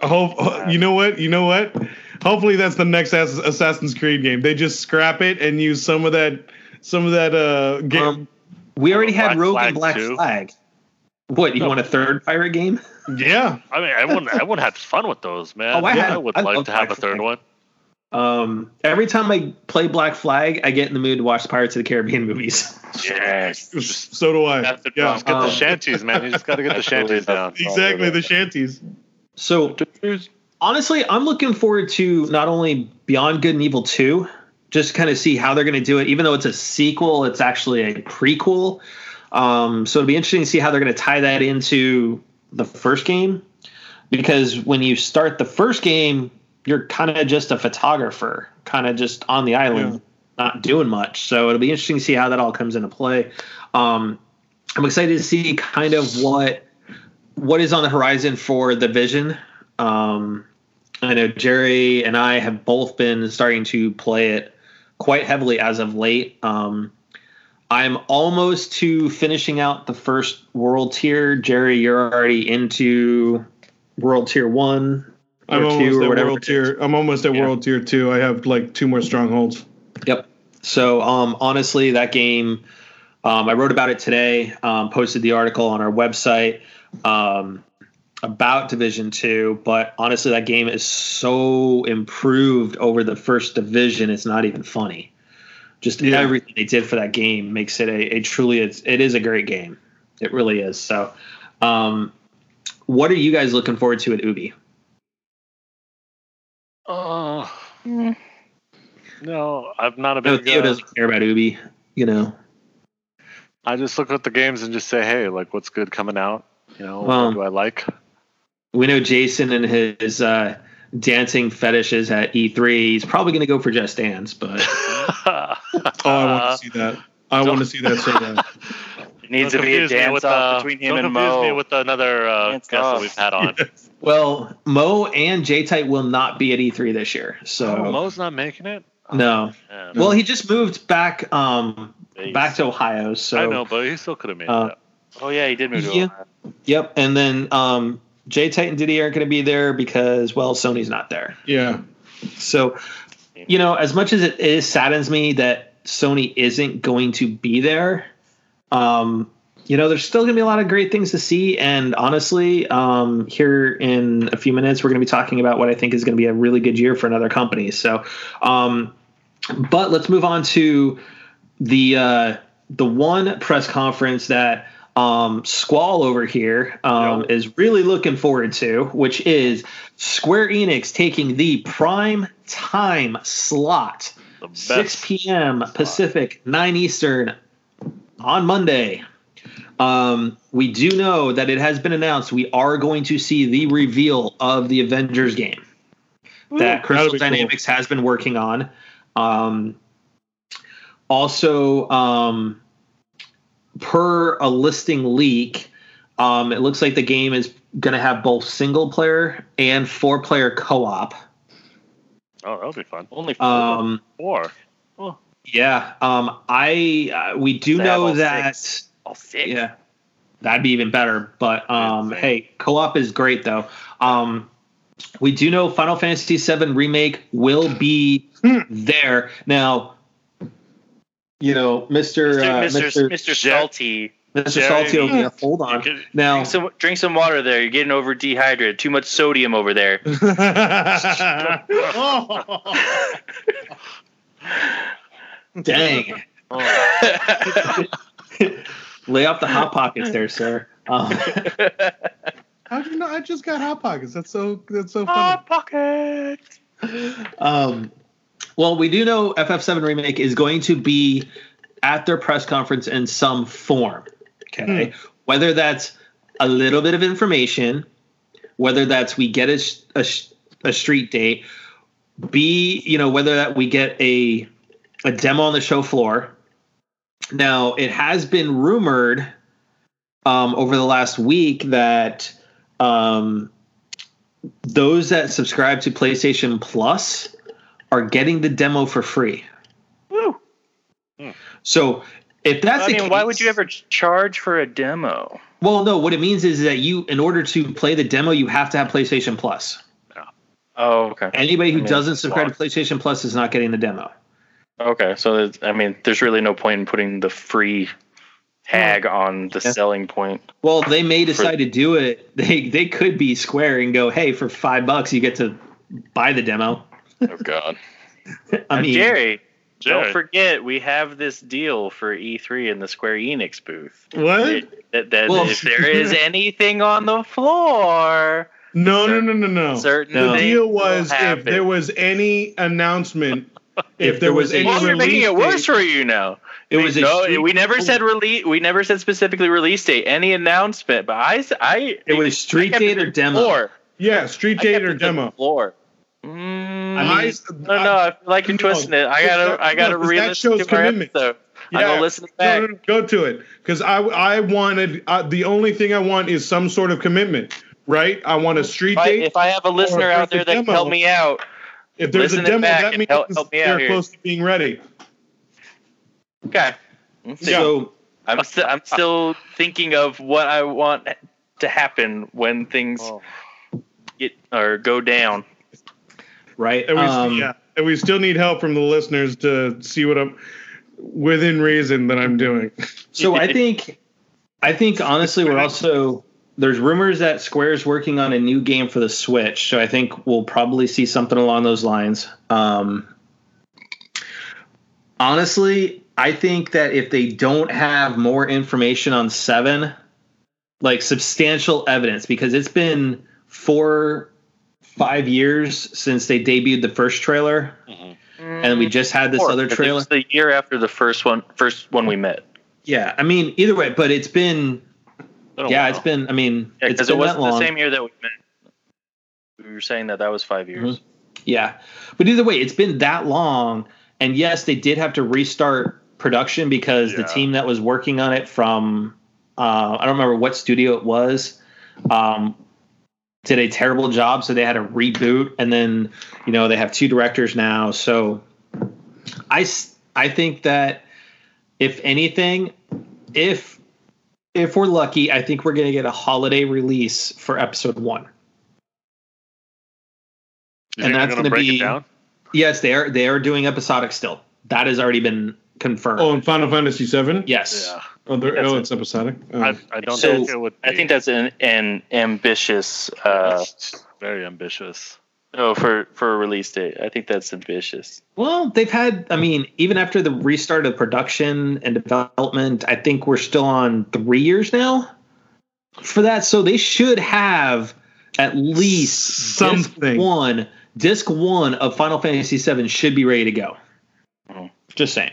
Hope you know what you know what. Hopefully that's the next Assassin's Creed game. They just scrap it and use some of that some of that uh game. Um, we already had Rogue Flag and Black too? Flag. What you want a third pirate game? yeah. I mean, i everyone everyone had fun with those, man. Oh, I had- would I like to have Black a third Flag. one. Um, every time I play Black Flag, I get in the mood to watch Pirates of the Caribbean movies. yes. So do I. That's the Yeah. problem. Get Um, the shanties, man. You just got to get the shanties down. Exactly the shanties. So honestly, I'm looking forward to not only Beyond Good and Evil 2, just kind of see how they're going to do it. Even though it's a sequel, it's actually a prequel. Um, so it'll be interesting to see how they're going to tie that into the first game. Because when you start the first game, you're kind of just a photographer, kind of just on the island, Yeah. not doing much. So it'll be interesting to see how that all comes into play. Um, I'm excited to see kind of what what is on the horizon for the vision. Um, I know Jerry and I have both been starting to play it quite heavily as of late. Um, I'm almost to finishing out the first world tier. Jerry, you're already into world tier one or I'm two almost or at whatever. world tier. I'm almost at Yeah. world tier two. I have like two more strongholds. Yep. So um, honestly, that game, um, I wrote about it today. Um, posted the article on our website um, about Division Two. But honestly, that game is so improved over the first division. It's not even funny. Just Yeah. everything they did for that game makes it a, a truly it's, it is a great game. It really is. So, um, what are you guys looking forward to at Ubi? Uh, no, I'm not a big. No. Theo uh, doesn't care about Ubi. You know. I just look at the games and just say, hey, like, what's good coming out? You know, Well- what do I like? we know Jason and his uh, dancing fetishes at E3. He's probably going to go for Just Dance, but oh, Oh, I want to see that. I want to see that so bad. It needs to be a dance off between him don't and confuse me with another uh, guest that we've had on. well, Mo and J Type will not be at E3 this year. So oh, Mo's not making it. Oh, no. man. Well, he just moved back um He's- back to Ohio. So I know, but he still could have made Uh, it. Oh yeah, he did move to Yeah. Ohio. Yep, and then um J Tight and Diddy aren't going to be there because well, Sony's not there. Yeah. So, you know, as much as it is saddens me that Sony isn't going to be there, um, you know, there's still going to be a lot of great things to see. And honestly, um, here in a few minutes, we're going to be talking about what I think is going to be a really good year for another company. So, um, but let's move on to the uh, the one press conference that um, Squall over here um, Yo. is really looking forward to, which is Square Enix taking the prime time slot, 6 p.m. Pacific, 9 Eastern on Monday. Um, we do know that it has been announced we are going to see the reveal of the Avengers game that Crystal that'll cool. Dynamics has been working on. Um, also, um, per a listing leak, um, it looks like the game is going to have both single player and four player co op. Oh, that'll be fun. Only four. Um, Four. yeah, um, I uh, we do They know all that. six. all six. Yeah, that'd be even better. But um, hey, co-op is great though. Um, we do know Final Fantasy VII remake will be there now. You know, Mister Mr. uh, Mr. Mister Salty. Mister Jerry, Salty over there. Hold on. could- Now, Drink some, drink some water there. You're getting over dehydrated. Too much sodium over there. dang, Oh, lay off the hot pockets there, sir. Um, How'd you know? I just got hot pockets. That's so. That's so funny. Hot pocket. um, well, we do know FF7 remake is going to be at their press conference in some form. Okay, whether that's a little bit of information, whether that's we get a, a, a street date, B, you know, whether that we get a a demo on the show floor. Now, it has been rumored um, over the last week that um, those that subscribe to PlayStation Plus are getting the demo for free. Woo. Hmm. So if that's I the mean, case, why would you ever charge for a demo? Well, no. What it means is that you, in order to play the demo, you have to have PlayStation Plus. Oh, oh okay. Anybody who I mean, doesn't subscribe to PlayStation Plus is not getting the demo. Okay, so I mean, there's really no point in putting the free tag hmm. on the Yeah. selling point. Well, they may decide to do it. They they could be square and go, hey, for five bucks you get to buy the demo. Oh God. I mean, Jerry, Jerry. don't forget we have this deal for E3 in the Square Enix booth. What? That, that Well- if there is anything on the floor, No, no, no, no, no. certain No. The deal was if there was any announcement, if, there was, any Well, you're making release it worse for you now. it was no, street- we never said release. We never said specifically release date. Any announcement, but I, s- I, It was street kept date or demo. Floor. Yeah, street I date or it to the demo. Floor. Mm, I, no, no, I feel like you're no, twisting it. I gotta, I gotta no, 'cause that re-listen shows to our commitment. episode. I'm Yeah. gonna listen No, back. no, no, go to it because I I wanted uh, the only thing I want is some sort of commitment, right? I want a street If I, date. if I have a listener out there a that can help me out, if there's a demo, back that and means help- help me out they're close to being ready. okay. So I'm still I'm still thinking of what I want to happen when things Oh. get or go down. Right, And we, um, yeah, and we still need help from the listeners to see what I'm within reason that I'm doing. So I think, I think honestly, we're also there's rumors that Square's working on a new game for the Switch. So I think we'll probably see something along those lines. Um, honestly, I think that if they don't have more information on Seven, like substantial evidence, because it's been four, five years since they debuted the first trailer, Mhm. and we just had this Or, other 'cause It trailer. was the year after the first one, first one we met. Yeah, I mean, either way, but it's been Been yeah, while. it's been. I mean, Yeah, it's because been it wasn't that long. the same year that we met. We were saying that that was five years. Yeah, but either way, it's been that long, and yes, they did have to restart production because the team that was working on it from uh, I don't remember what studio it was. Um, did a terrible job, so they had to reboot, and then you know they have two directors now. So I I think that if anything, if if we're lucky, I think we're going to get a holiday release for episode one. You and that's gonna gonna be- it down? Yes, they are. They are doing episodic still. That has already been confirmed. Oh, and Final Fantasy VII. yes. Yeah, Oh, there, That's oh it. it's episodic. Oh. I, I don't So, think it would. Be. I think that's an, an ambitious uh, very ambitious. oh for for a release date. I think that's ambitious. Well, they've had. I mean, even after the restart of production and development, I think we're still on three years now for that. So they should have at least disc Something. one. Disc one of Final Fantasy VII should be ready to go. Mhm. Just saying.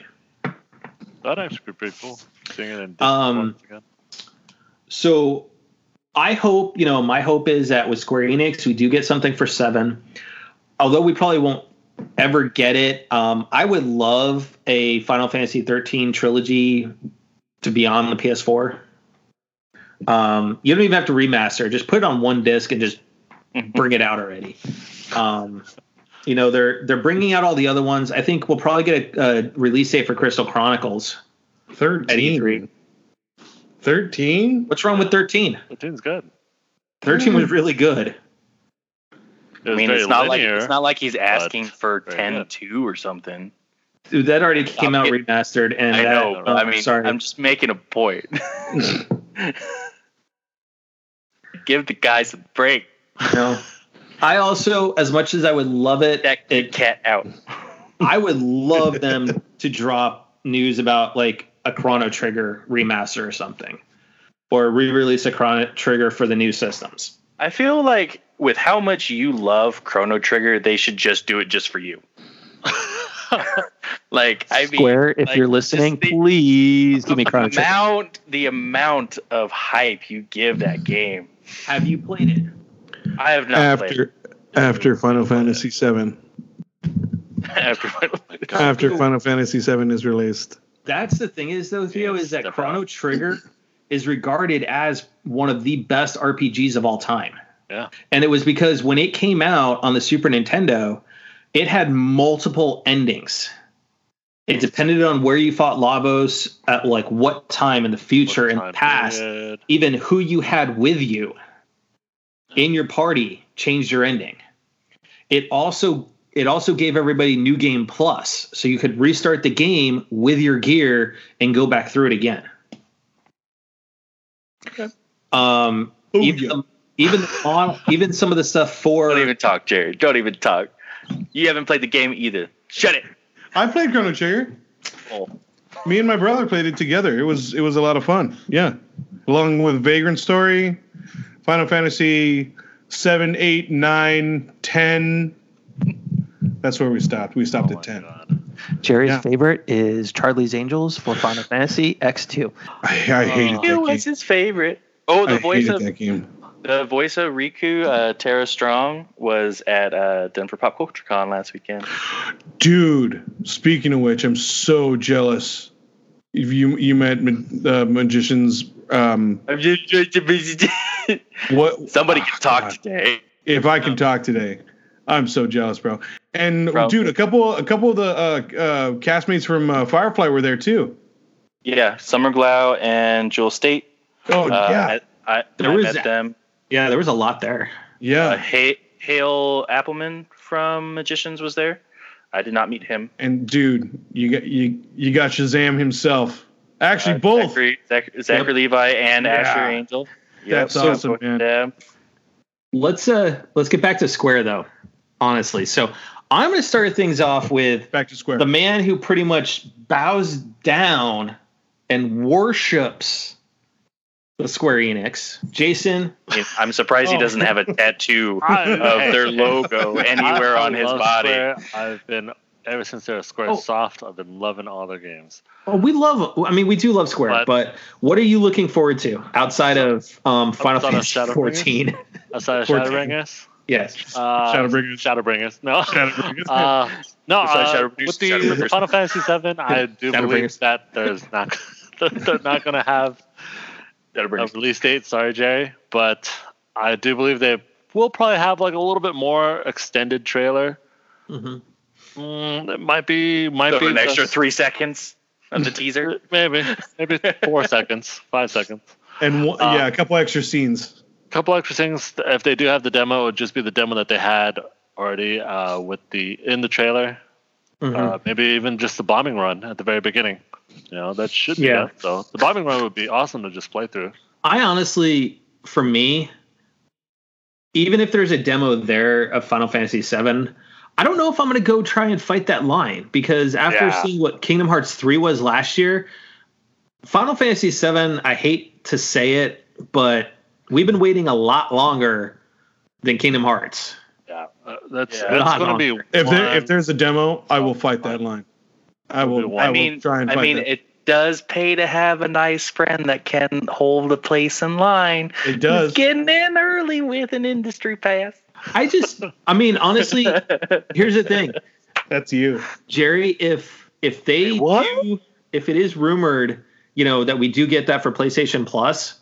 That'd actually be pretty cool. Seeing it in Um. So I hope, you know, my hope is that with Square Enix, we do get something for seven. Although we probably won't ever get it. Um, I would love a Final Fantasy 13 trilogy to be on the PS4. Um, you don't even have to remaster; just put it on one disc and just bring it out already. Um, you know, they're they're bringing out all the other ones. I think we'll probably get a, a release date for Crystal Chronicles at E3. 13. 13? What's wrong with 13? The tune's good. 13 was really good. It I mean, it's not linear. like it's not like he's asking for very 10 good. 2 or something. Dude, that already came out Stop remastered, and I that- know. oh, I mean, sorry. I'm just making a point. Give the guys a break. no. I also, as much as I would love it, That it cat out. I would love them to drop news about like a Chrono Trigger remaster or something, or re-release a Chrono Trigger for the new systems. I feel like with how much you love Chrono Trigger, they should just do it just for you. like I mean, Square, if like, you're listening, the- please give me Chrono the Trigger. amount, the amount of hype you give that mm. game. Have you played it? I have not played After after Final Fantasy VII. it. after After Final Fantasy VII is released. That's the thing is though, Theo, Yeah, is that Chrono. Trigger is regarded as one of the best RPGs of all time. Yeah. And it was because when it came out on the Super Nintendo, it had multiple endings. It depended on where you fought Lavos at like what time in the future and Time past, period. even who you had with you in your party changed your ending. It also it also gave everybody new game plus so you could restart the game with your gear and go back through it again. Okay. Um even yeah. the, even the model, even some of the stuff for Don't even talk, Jerry. Don't even talk. You haven't played the game either. Shut it. I played Chrono Trigger. Oh. Me and my brother played it together. It was it was a lot of fun. Yeah. Along with Vagrant Story, Final Fantasy 7, 8, 9, 10. That's where we stopped. We stopped Oh at 10. God. Jerry's Yeah. favorite is Charlie's Angels for Final Fantasy X2. I, I hated It that was game. his favorite. Oh, the I voice hated of that game. the voice of Rikku, uh, Tara Strong, was at uh, Denver Pop Culture Con last weekend. Dude, speaking of which, I'm so jealous. If you you met ma- uh, magicians, um, what? Somebody Oh, can talk God. today. If I can talk today, I'm so jealous, bro. And Bro. dude, a couple a couple of the uh, uh, castmates from uh, Firefly were there too. Yeah, Summer Glau and Jewel Staite. Oh Uh, yeah, I, I, There I was met them. Yeah, there was a lot there. yeah. Uh, Hale Appleman from Magicians was there. I did not meet him. and dude, you got you you got Shazam himself. Actually, Uh, both. Zachary, Zach, Zachary Levi and Yeah. Asher Angel. That's so awesome, both man. them. Let's uh let's get back to Square though. Honestly, so I'm going to start things off with Back to square. the man who pretty much bows down and worships the Square Enix, Jason. I'm surprised he Oh. doesn't have a tattoo of their logo anywhere I on his body. Square. I've been ever since they're Square Oh. Soft. I've been loving all their games. Well, we love. I mean, we do love Square, But- but what are you looking forward to outside of um, Final Outside of Fantasy Shadowbringers? 14? Aside of 14. Shadowbringers, yes. uh, Shadowbringers. Shadowbringers. No. Shadowbringers. Uh, no, Besides uh, Shadowbringers, with the Final Fantasy VII, I do believe that there's not they're not going to have That'll a release date. Sorry, Jerry, but I do believe they will probably have like a little bit more extended trailer. Mm hmm Mm, it might be might so be an extra three seconds of the teaser. maybe maybe four seconds, five seconds. and one, uh, yeah, a couple extra scenes. Couple extra things. If they do have the demo, it would just be the demo that they had already uh, with the in the trailer. Mhm. Uh, maybe even just the bombing run at the very beginning. You know, that should be Yeah. it. So the bombing run would be awesome to just play through. I honestly, for me, even if there's a demo there of Final Fantasy VII, I don't know if I'm going to go try and fight that line because after Yeah. seeing what Kingdom Hearts 3 was last year, Final Fantasy VII, I hate to say it, but we've been waiting a lot longer than Kingdom Hearts. Yeah, uh, that's Yeah. that's going to be longer. If there if there's a demo, I will fight that line. I will. It'll I, I will mean, try and I mean, that. it does pay to have a nice friend that can hold a place in line. It does. Who's getting in early with an industry pass. I just, I mean, honestly, here's the thing. That's you. Jerry, if if they What? do, if it is rumored, you know, that we do get that for PlayStation Plus,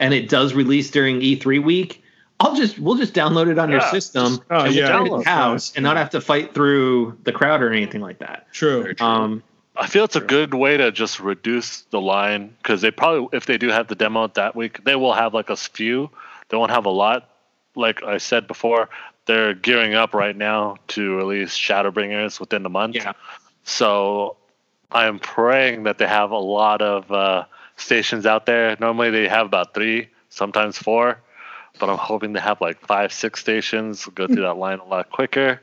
and it does release during E3 week, I'll just we'll just download it on your system Oh, and yeah. we'll it house and not have to fight through the crowd or anything like that. True. Um, I feel it's a good way to just reduce the line because they probably, if they do have the demo that week, they will have like a few. They won't have a lot. Like I said before, they're gearing up right now to release Shadowbringers within the month. yeah, So I'm praying that they have a lot of uh, stations out there. Normally they have about three, sometimes four, but I'm hoping to have like five, six stations. Go through that line a lot quicker.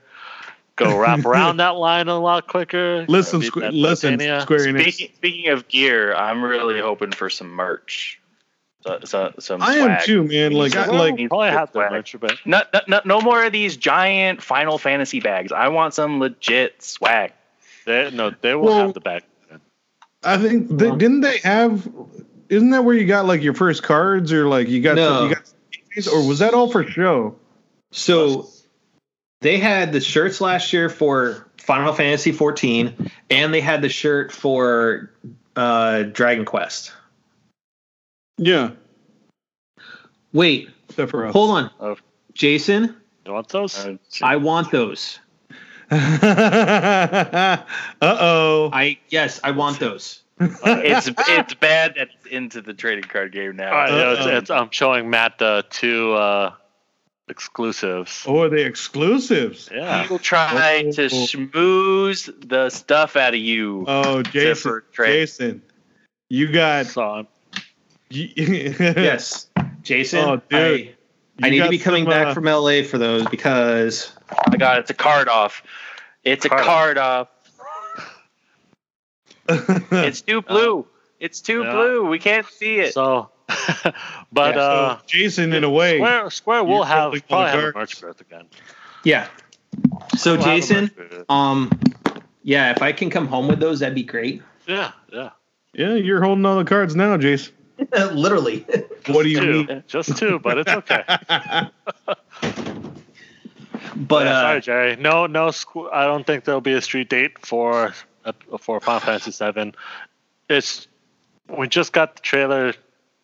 Go wrap around that line a lot quicker. Listen, Beat Squ- listen, Square Enix. Speaking, speaking of gear, I'm really hoping for some merch. So, so, some I am too, man. Like, I, like Probably have the merch, but No, no, no, no more of these giant Final Fantasy bags. I want some legit swag. they, no, they will Well, have the back. I think they, didn't they have? Isn't that where you got like your first cards or like you got No. you got or was that all for show? so they had the shirts last year for Final Fantasy 14, and they had the shirt for uh, Dragon Quest. Yeah, Wait, except for us. hold on, Oh. Jason. You want those? I want those. uh oh. I yes, I want those. it's it's bad that it's into the trading card game now. All right, yeah, it's, it's, I'm showing Matt the two uh, exclusives. Oh, are they exclusives? Yeah. People try Oh. to schmooze the stuff out of you. Oh, Jason. Jason, you got. So I'm, You, Yes, Jason. Oh, dude. I, I need to be coming some, back uh, from LA for those because Oh my god, it's a card off. It's a Card off. card off. It's too blue. It's too Yeah. blue. We can't see it. so, but Yeah, uh, so Jason, in a way, Square Square will have probably probably have a merch booth again. yeah. So We'll Jason, um, yeah, if I can come home with those, that'd be great. Yeah, yeah. yeah, you're holding all the cards now, Jason. Literally. What do you Two, mean? just two, but it's okay. But Yeah, uh, sorry, Jerry. No, no. Squ- I don't think there'll be a street date for uh, for Final Fantasy VII. It's we just got the trailer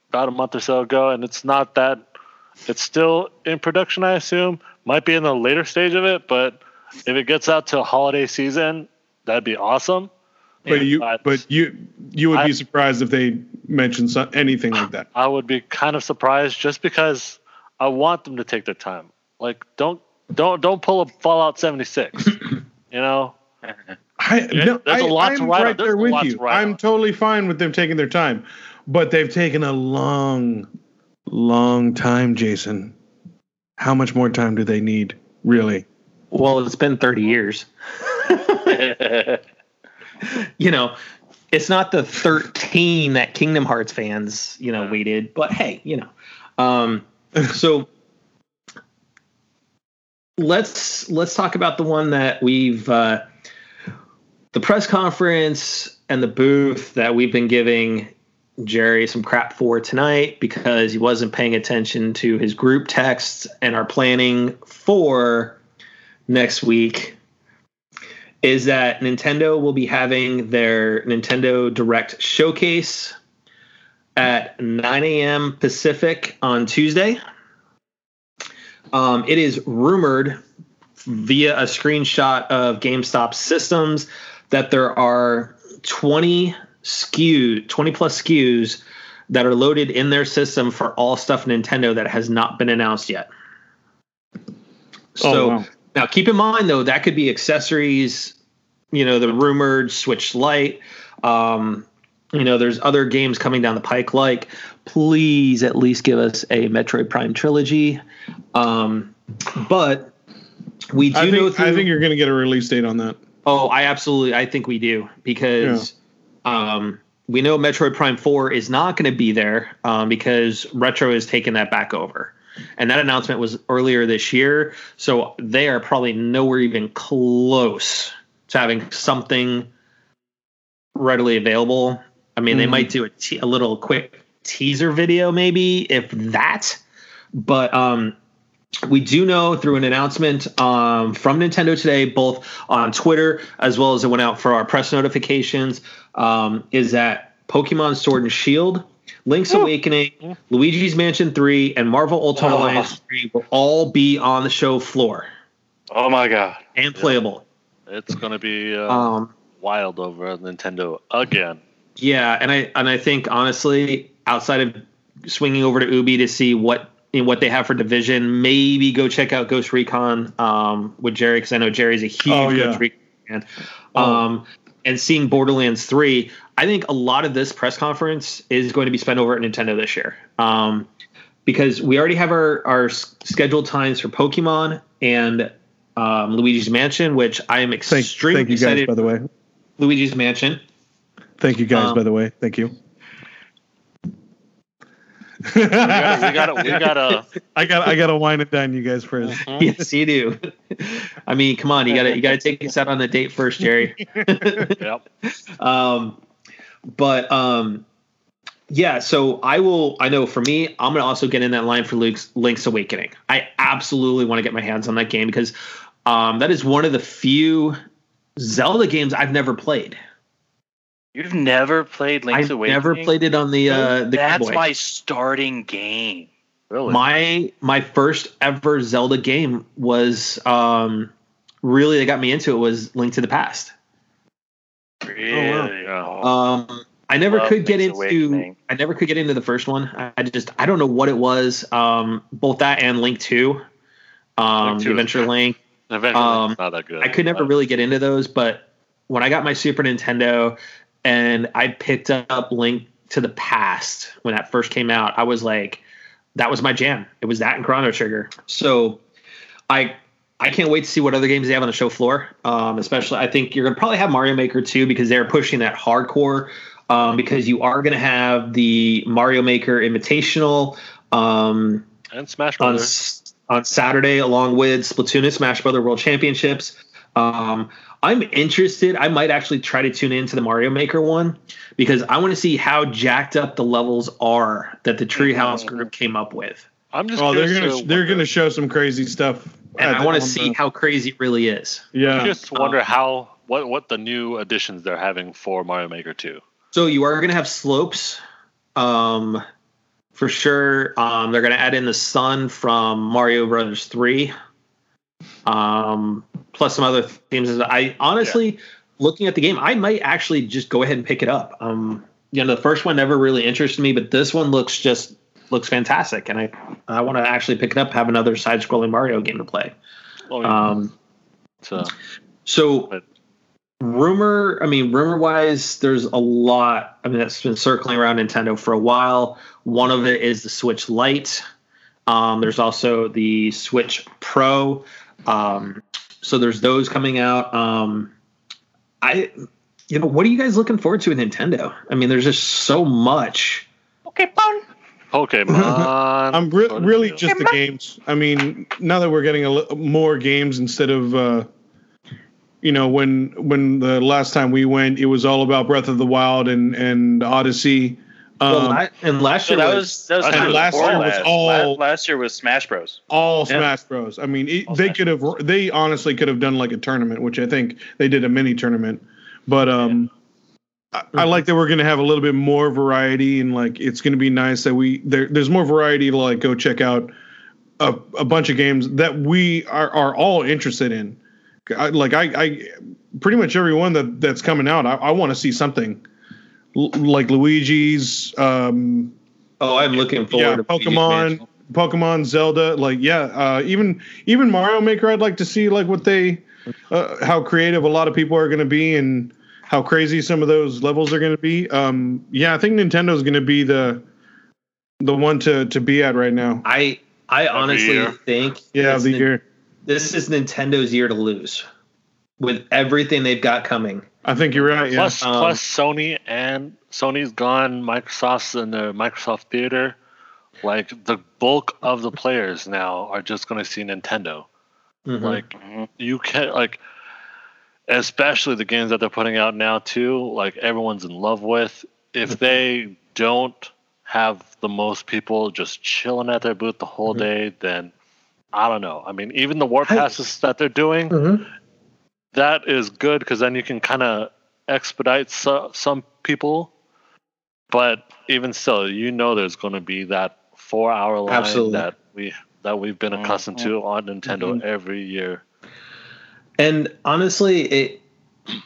about a month or so ago, and it's not that. It's still in production, I assume. Might be in the later stage of it, but if it gets out to holiday season, that'd be awesome. But you, But- but you, you would I- be surprised if they mentioned so, anything like that. I would be kind of surprised just because I want them to take their time. Like don't don't don't pull a Fallout 76. you know, I, Yeah, no, there's a I, lot to I'm write right there's there a with lot to you. write I'm on. totally fine with them taking their time, but they've taken a long, long time, Jason. How much more time do they need, really? Well, it's been 30 years. you know, it's not the 13 that Kingdom Hearts fans, you know, waited, but hey, you know. Um so let's let's talk about the one that we've uh the press conference and the booth that we've been giving Jerry some crap for tonight because he wasn't paying attention to his group texts and our planning for next week is that Nintendo will be having their Nintendo Direct showcase at 9 a.m. Pacific on Tuesday. Um, it is rumored via a screenshot of GameStop systems that there are 20 SKU, 20 plus SKUs that are loaded in their system for all stuff Nintendo that has not been announced yet. So oh, wow. Now, keep in mind though, that could be accessories. You know, the rumored Switch Lite. Um, you know, there's other games coming down the pike. Like, please at least give us a Metroid Prime trilogy. Um, but we do I know think, through. I think you're going to get a release date on that. Oh, I absolutely. I think we do because um, we know Metroid Prime Four is not going to be there um, because Retro has taken that back over, and that announcement was earlier this year. So they are probably nowhere even close to having something readily available. I mean, they Mhm. might do a, te- a little quick teaser video, maybe if that. But um, we do know through an announcement um, from Nintendo today, both on Twitter as well as it went out for our press notifications, um, is that Pokemon Sword and Shield, Link's Awakening, Luigi's Mansion 3, and Marvel Ultimate Oh. Alliance 3 will all be on the show floor oh my god. and playable. it's going to be uh, Um, wild over at Nintendo again. Yeah, and I and I think honestly, outside of swinging over to Ubi to see what you know, what they have for division, maybe go check out Ghost Recon um, with Jerry because I know Jerry's a huge Oh, yeah. Ghost Recon fan. Oh. Um, and seeing Borderlands three, I think a lot of this press conference is going to be spent over at Nintendo this year. Um, because we already have our, our scheduled times for Pokemon and um, Luigi's Mansion, which I am Thank, extremely thank you guys, excited. by the way. Luigi's Mansion. Thank you guys, Um, by the way. Thank you. We got we got we got a I got I got to wine and dine you guys first. yes, you do. I mean, come on, you gotta you gotta take us out on the date first, Jerry. yep. um, but um, yeah. So I will. I know for me, I'm gonna also get in that line for Link's, Link's Awakening. I absolutely want to get my hands on that game because um, that is one of the few Zelda games I've never played. You've never played Link's I've Awakening? never played it on the uh, the That's Boy. my starting game. Really? my my first ever Zelda game was um, really that got me into it was Link to the Past. Really? Yeah. Oh, Um, I never Love could get into. Awakening. I never could get into the first one. I, I just I don't know what it was. Um, both that and Link Two, um, Link 2 is- Adventure Link. Eventually, um, not that good. I could never but- really get into those, but when I got my Super Nintendo and I picked up Link to the Past when that first came out, I was like, that was my jam. It was that and Chrono Trigger. So I I can't wait to see what other games they have on the show floor. Um, especially, I think you're gonna probably have Mario Maker too because they're pushing that hardcore. Um, because you are gonna have the Mario Maker Invitational. Um, And Smash on Brothers. s- on Saturday, along with Splatoon and Smash Brother World Championships. Um, I'm interested. I might actually try to tune into the Mario Maker one because I want to see how jacked up the levels are that the Treehouse Mhm. group came up with, I'm just Oh, they're gonna to they're gonna show some crazy stuff. And at I want to see the- how crazy it really is. Yeah. I just wonder how what what the new additions they're having for Mario Maker 2. So you are going to have slopes, um, for sure. Um, they're going to add in the sun from Mario Brothers Three, um, plus some other themes. I honestly, looking at the game, I might actually just go ahead and pick it up. Um, you know, the first one never really interested me, but this one looks just looks fantastic, and I I want to actually pick it up, have another side-scrolling Mario game to play. Oh, yeah. Um, so, so But- rumor, I mean, rumor wise, there's a lot. I mean, that's been circling around Nintendo for a while. One of it is the Switch Lite. Um, there's also the Switch Pro. Um, so there's those coming out. Um, I, you know, what are you guys looking forward to with Nintendo? I mean, there's just so much. Okay, fun. Pokemon. I'm re- really just the games. I mean, now that we're getting a li- more games instead of, uh, you know, when when the last time we went, it was all about Breath of the Wild and and Odyssey. Um, Well, la- and last So year that was, was that was I kind last year was last. all- last year was Smash Bros. all Yeah. Smash Bros. I mean, it, they Smash could have. They honestly could have done like a tournament, which I think they did a mini tournament. But um, I, I like that we're going to have a little bit more variety, and like it's going to be nice that we there. There's more variety to like go check out a, a bunch of games that we are are all interested in. I, like I, I pretty much every one that that's coming out, I, I want to see something L- like Luigi's. Um, oh, I'm looking forward yeah, to Pokemon, Pokemon, Zelda, like yeah, uh, even even Mario Maker. I'd like to see like what they, uh, how creative a lot of people are going to be, and how crazy some of those levels are going to be. Um, yeah, I think Nintendo's going to be the the one to to be at right now. I I honestly think Yeah, it's the Nin- year. this is Nintendo's year to lose with everything they've got coming. I think you're right. Yeah, Plus, Um, plus Sony and Sony's gone. Microsoft's in the Microsoft Theater. Like the bulk of the players now are just going to see Nintendo. Mhm. Like you can like, especially the games that they're putting out now too. Like everyone's in love with. If Mm-hmm. they don't have the most people just chilling at their booth the whole Mhm. day, then I don't know. I mean, even the Warp Passes that they're doing Mhm. that is good because then you can kind of expedite so, some people. But even still, you know, there's going to be that four-hour line Absolutely. that we that we've been accustomed to on Nintendo every year. And honestly, it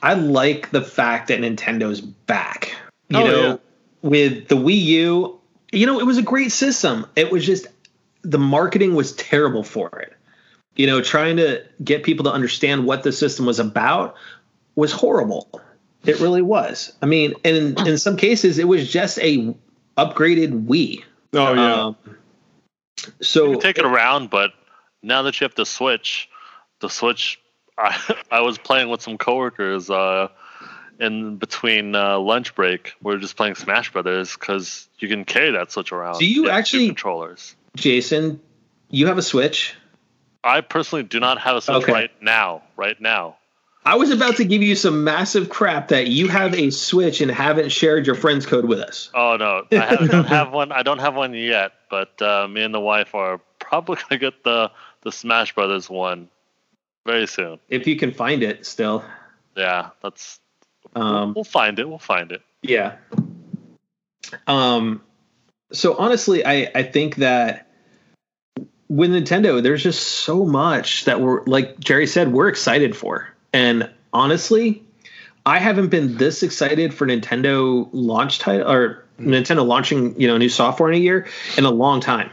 I like the fact that Nintendo's back. You Oh, know, yeah. with the Wii U, you know, it was a great system. It was just the marketing was terrible for it. You know, trying to get people to understand what the system was about was horrible. It really was. I mean, and in, in some cases, it was just a upgraded Wii. oh yeah. Um, so You can take it around, but now that you have to switch, the Switch, I, I was playing with some coworkers uh, in between uh, lunch break. We are just playing Smash Brothers because you can carry that Switch around. Do you actually- controllers? Jason, you have a Switch. I personally do not have a Switch Okay. right now. Right now. I was about to give you some massive crap that you have a Switch and haven't shared your friend's code with us. Oh no, I have, don't have one. I don't have one yet, but uh, me and the wife are probably gonna get the the Smash Brothers one very soon. If you can find it still. Yeah, that's Um, we'll find it. We'll find it. yeah. Um, so honestly, I, I think that with Nintendo, there's just so much that we're like Jerry said, we're excited for. And honestly, I haven't been this excited for Nintendo launch title or Nintendo launching, you know, new software in a year in a long time.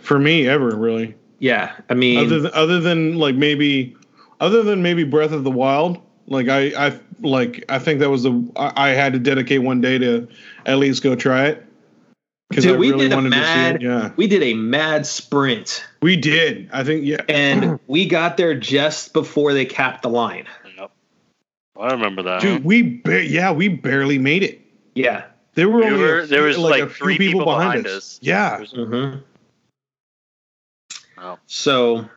For me, ever really. Yeah. I mean, other than, other than like maybe other than maybe Breath of the Wild, like I I like I think that was the I, I had to dedicate one day to at least go try it because I Dude, we really did a wanted to see mad- it. Yeah, we did a mad sprint we did. I think yeah. and we got there just before they capped the line. Yep. I remember that. Dude, we ba- yeah we barely made it. Yeah. There were We only were- a there was, like, like, three people, people behind, behind us. us. Yeah, Mm-hmm. Wow. So,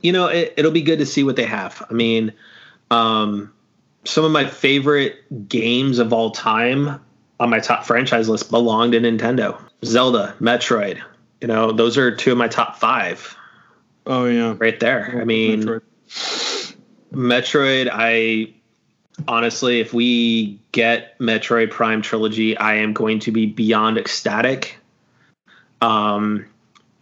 you know, it, it'll be good to see what they have. I mean, um, some of my favorite games of all time on my top franchise list belong to Nintendo. Zelda, Metroid. You know, those are two of my top five oh yeah. right there. I mean, Metroid. Metroid, I honestly, if we get Metroid Prime Trilogy, I am going to be beyond ecstatic. Um,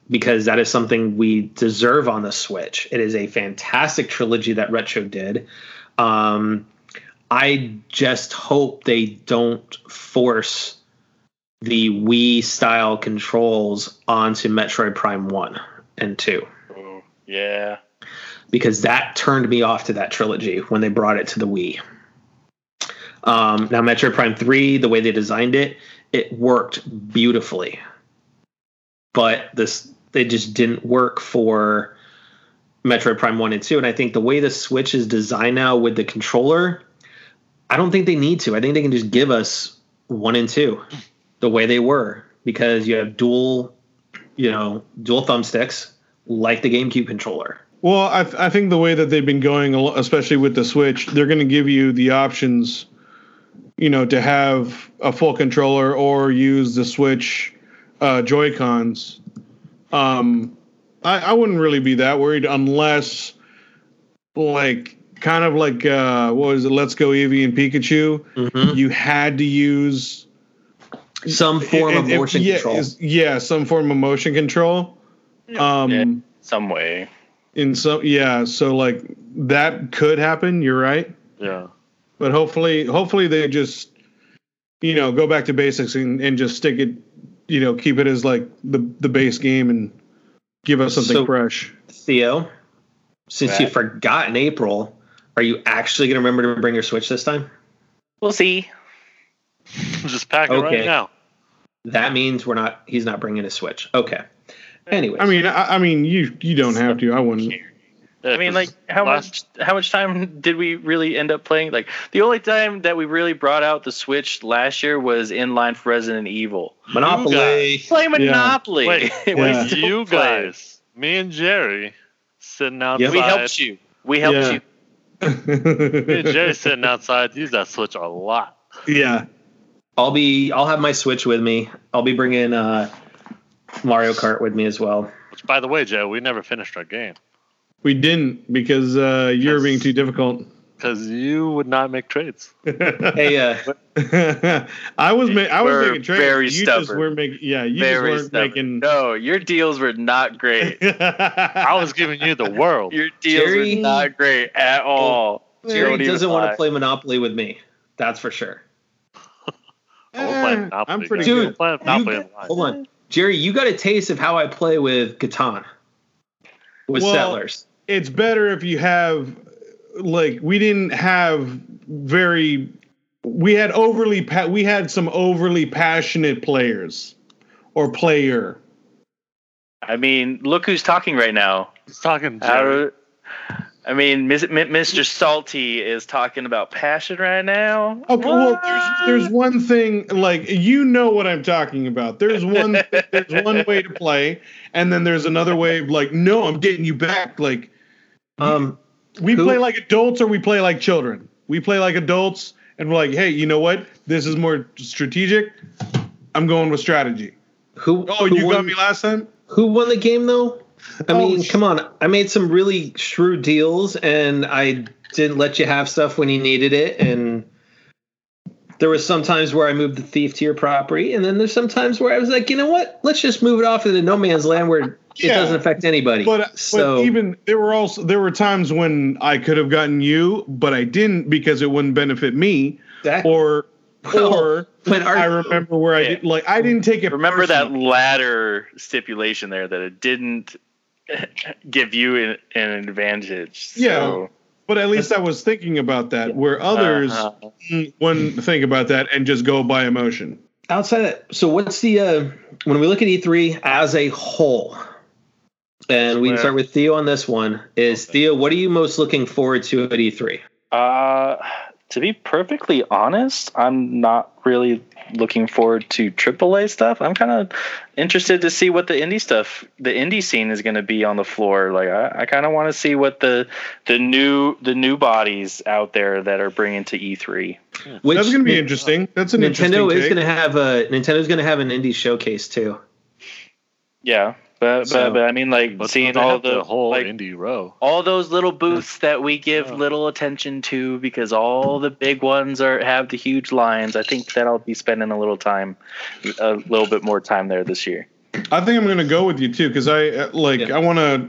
because that is something we deserve on the Switch. It is a fantastic trilogy that Retro did. Um, I just hope they don't force the Wii style controls onto Metroid Prime 1 and 2 Ooh, yeah. because that turned me off to that trilogy when they brought it to the Wii. Um, now, Metroid Prime 3, the way they designed it, it worked beautifully. But this they just didn't work for Metroid Prime 1 and 2. And I think the way the Switch is designed now with the controller, I don't think they need to. I think they can just give us 1 and 2 the way they were because you have dual, you know, dual thumbsticks like the GameCube controller. Well, I, I think the way that they've been going, especially with the Switch, they're going to give you the options, you know, to have a full controller or use the Switch uh, Joy Cons. Um, I, I wouldn't really be that worried unless, like, kind of like uh, what was it? Let's Go Eevee and Pikachu. Mm-hmm. You had to use Some form of it- it- motion yeah, control. is- Yeah, some form of motion control. Um, Yeah. Some way. in some yeah so like that could happen you're right Yeah. but hopefully hopefully they just you know go back to basics and, and just stick it you know keep it as like the the base game and give us something So- fresh Theo, since you Right. forgot in April, are you actually going to remember to bring your Switch this time? We'll see. Just pack it Okay. right now. That means we're not. He's not bringing a Switch. Okay. Anyway, i mean I, I mean you you don't have to i wouldn't I mean, like, how much how much time did we really end up playing? Like, the only time that we really brought out the Switch last year was in line for Resident Evil. Monopoly. Play Monopoly. Wait, We Yeah. still you play. guys, me and Jerry, sitting outside. Yeah, we helped you. We helped Yeah. you. Me and Jerry sitting outside. Use that switch a lot. yeah I'll be. I'll have my Switch with me. I'll be bringing uh, Mario Kart with me as well. Which, by the way, Joe, we never finished our game we didn't because uh you're being too difficult because you would not make trades. Hey, uh, I was ma- I was We're making trades. very you just stubborn. weren't making yeah you Very just weren't stubborn. making No, your deals were not great. I was giving you the world. Your deals Jerry- were not great at all. Jerry Don't doesn't want to play Monopoly with me. That's for sure. We'll play Eh, Monopoly, I'm pretty guys. Dude, We'll play you- in. Hold on, Jerry. You got a taste of how I play with Catan. With Well, Settlers. It's better if you have like we didn't have very we had overly pa- we had some overly passionate players or player I mean, look who's talking right now. He's talking How Jerry. I mean, Mr. Salty is talking about passion right now. Oh, okay well there's there's one thing like you know what i'm talking about there's one there's one way to play and then there's another way of like no i'm getting you back like Um, we Who- play like adults or we play like children we play like adults and we're like hey you know what this is more strategic i'm going with strategy who? oh who you won, got me last time Who won the game though? I Oh, mean, sh- come on. I made some really shrewd deals, and I didn't let you have stuff when you needed it. And there was some times where I moved the thief to your property, and then there's some times where I was like, you know what? Let's just move it off into no man's land where it Yeah. doesn't affect anybody. But so but even there were also there were times when I could have gotten you, but I didn't because it wouldn't benefit me. that, Or Well, or but our, I remember where I did like I didn't take it. Remember that latter stipulation there that it didn't give you an, an advantage. So, but at least I was thinking about that. Where others uh-huh. wouldn't think about that and just go by emotion. outside of that, so what's the uh, when we look at E3 as a whole, and we can start with Theo on this one. Is Theo, what are you most looking forward to at E E3? Uh, to be perfectly honest, I'm not really looking forward to AAA stuff. I'm kind of interested to see what the indie stuff, the indie scene is going to be on the floor. Like, I, I kind of want to see what the the new the new bodies out there that are bringing to E E3. Which That's going to be interesting. That's an Nintendo interesting is take. going to have a Nintendo's going to have an indie showcase too. Yeah, but So- but, but I mean, like But seeing all have the, whole like, indie row. all those little booths that we give Yeah. little attention to because all the big ones are have the huge lines. I think that I'll be spending a little time, a little bit more time there this year. I think I'm going to go with you too because I uh, like Yeah. I want to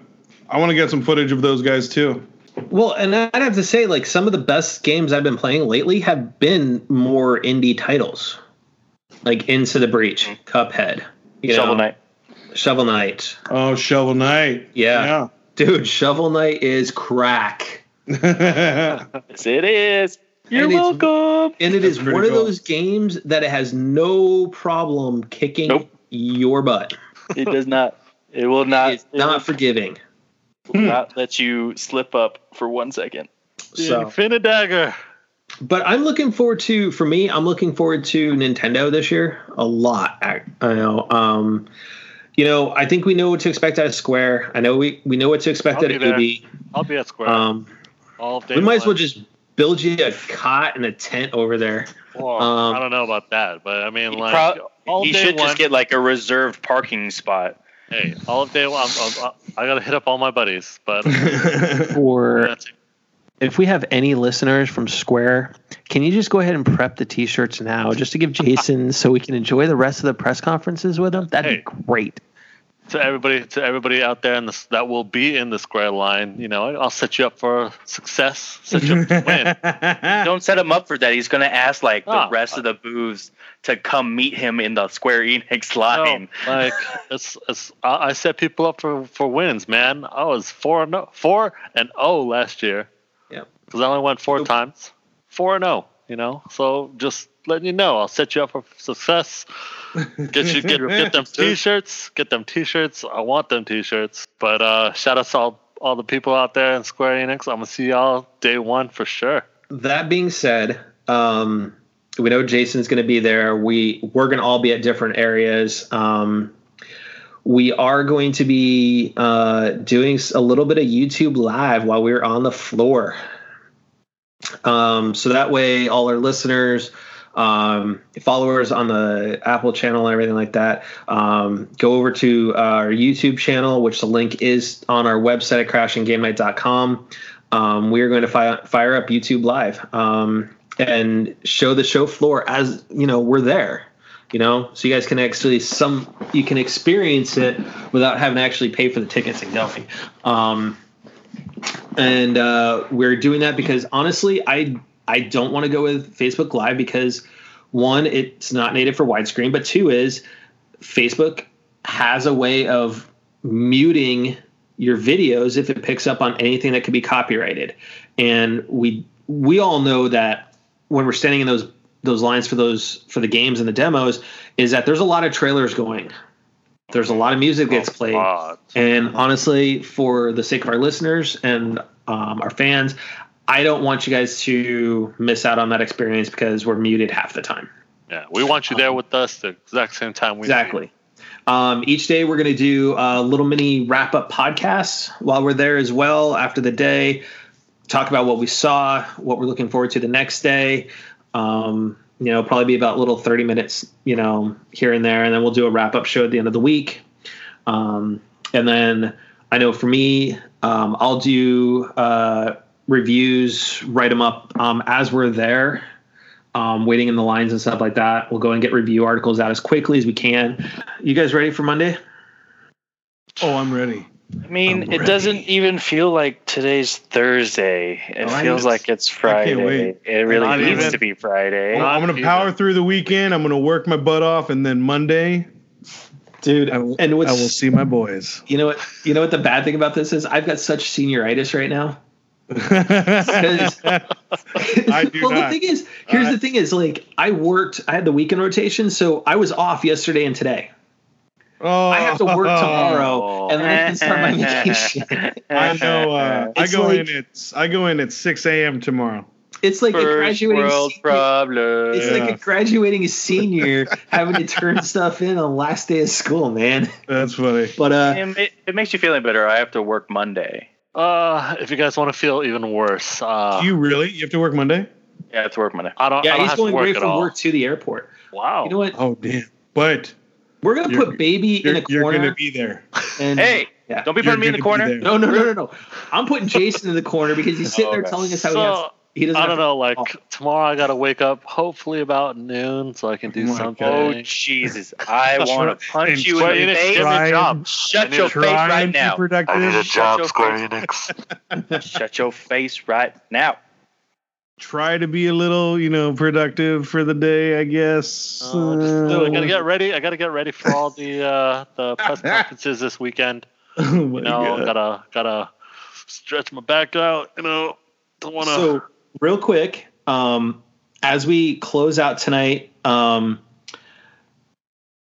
I want to get some footage of those guys too. Well, and I'd have to say, like some of the best games I've been playing lately have been more indie titles, like Into the Breach, Cuphead, you Shovel know, Knight. Shovel Knight. Oh, Shovel Knight. Yeah. Dude, Shovel Knight is crack. Yes, it is. You're And it's- welcome. And it That's is pretty one of those games that it has no problem kicking Nope. your butt. It does not. It will not. It's it not forgiving. will not let you slip up for one second. So, Infinite Dagger. but I'm looking forward to, for me, I'm looking forward to Nintendo this year a lot. I, I know. Um, you know, I think we know what to expect out of Square. I know we, we know what to expect I'll out be of there. I'll be at Square. Um, all day we might as well just build you a cot and a tent over there. Well, um, I don't know about that, but I mean, like, prob- all he day should one. just get like a reserved parking spot. hey, all of day one. I'm, I'm, I gotta hit up all my buddies, but For if we have any listeners from Square, can you just go ahead and prep the T-shirts now, just to give Jason so we can enjoy the rest of the press conferences with him? That'd Hey. be great. To everybody to everybody out there in this that will be in the square line. You know, I'll set you up for success, set you up to win. Don't set him up for that. He's going to ask like the Oh. rest of the booths to come meet him in the Square Enix line. No, like it's, it's I, I set people up for, for wins, man. I was four and oh, four and oh last year. Yep. Because I only went four Nope. times. Four and oh, you know. So just letting you know, I'll set you up for success. Get you get, get them t-shirts. Get them t-shirts. I want them t-shirts. But uh, shout out to all all the people out there in Square Enix. I'm gonna see y'all day one for sure. That being said, um, we know Jason's going to be there. We we're going to all be at different areas. Um, we are going to be uh, doing a little bit of YouTube live while we're on the floor. Um, so that way, all our listeners, um, followers on the Apple channel and everything like that, um, go over to our YouTube channel, which the link is on our website at crashinggamenight.com. Um, we are going to fi- fire up YouTube Live um, and show the show floor as you know we're there. You know, so you guys can actually some you can experience it without having to actually pay for the tickets and going. Um, and uh, we're doing that because honestly, I I don't want to go with Facebook Live because one, it's not native for widescreen, but two is Facebook has a way of muting your videos if it picks up on anything that could be copyrighted. And we we all know that when we're standing in those those lines for those for the games and the demos is that there's a lot of trailers going. There's a lot of music that's played. God. And honestly, for the sake of our listeners and um, our fans, I don't want you guys to miss out on that experience because we're muted half the time. Yeah, we want you there with us the exact same time we Exactly. Um, each day we're going to do a little mini wrap up podcast while we're there as well after the day. Talk about what we saw, what we're looking forward to the next day. Um, you know, probably be about little 30 minutes, you know, here and there. And then we'll do a wrap up show at the end of the week. Um, and then I know for me, um, I'll do uh, reviews, write them up um, as we're there um, waiting in the lines and stuff like that. We'll go and get review articles out as quickly as we can. You guys ready for Monday? oh, I'm ready. I mean, I'm it ready. doesn't even feel like today's Thursday. It Oh, feels know. like it's Friday. It really Not needs even- to be Friday. Well, Not I'm gonna even. power through the weekend. I'm gonna work my butt off, and then Monday, Dude, I will, and I will see my boys. you know what you know what the bad thing about this is? I've got such senioritis right now. I do well, not. the thing is, here's I- the thing is like I worked, I had the weekend rotation, so I was off yesterday and today. Oh, I have to work tomorrow, and then I can start my vacation. I know. Uh, I go like- in at I go in at 6 a.m. tomorrow. It's like a graduating world senior- problem. It's Yeah. like a graduating senior having to turn stuff in on the last day of school, man. That's funny. But uh, It, it- it makes you feel any better. I have to work Monday. Uh, if you guys want to feel even worse, uh, Do you really? You have to work Monday? Yeah, I have to work Monday. I don't. I yeah, don't he's have going to work right from all. work to the airport. Wow. You know what? Oh damn! But We're gonna You're- put baby in you're, a you're corner. gonna be there. and, Hey, yeah. don't be You're putting me in the corner. No, no, no, no, no. I'm putting Jason in the corner because he's sitting oh, there Okay. telling us how he has he doesn't. I don't know. Like tomorrow, I gotta wake up hopefully about noon so I can do Oh my something. Oh Jesus! I want to punch you Square in the face. give me a Ryan, job. Shut your face right Try and be now. productive. I need a job, Square. Enix. Shut your face right now. Try to be a little, you know, productive for the day. I guess. Uh, just do. I gotta Uh, get ready. I gotta get ready for all the uh, the press conferences this weekend. oh You know, God. gotta gotta stretch my back out. You know, don't wanna. So, real quick, um, as we close out tonight, um,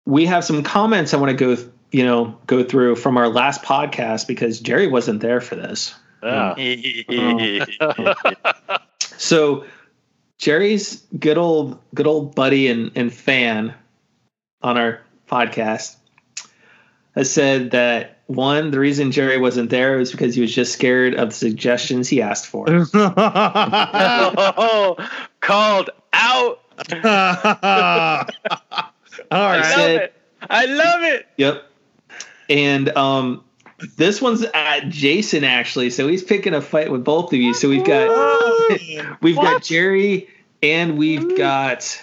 we have some comments I want to go, th- you know, go through from our last podcast because Jerry wasn't there for this. yeah. So, Jerry's good old, good old buddy and, and fan on our podcast has said that one, the reason Jerry wasn't there was because he was just scared of the suggestions he asked for. oh, called out. All I love said- it. I love it. Yep. And um, this one's at Jason actually, so he's picking a fight with both of you. So we've got we've got Jerry and we've got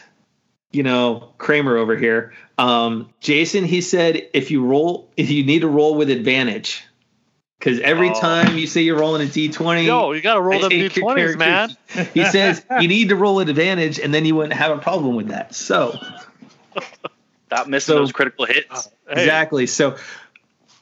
you know Kramer over here. Um, Jason, he said if you roll, if you need to roll with advantage, because every Oh. time you say you're rolling a d20, Yo, you gotta roll I them d20s, man. He says you need to roll with advantage, and then you wouldn't have a problem with that. So Stop missing So- those critical hits. Hey, Exactly. So,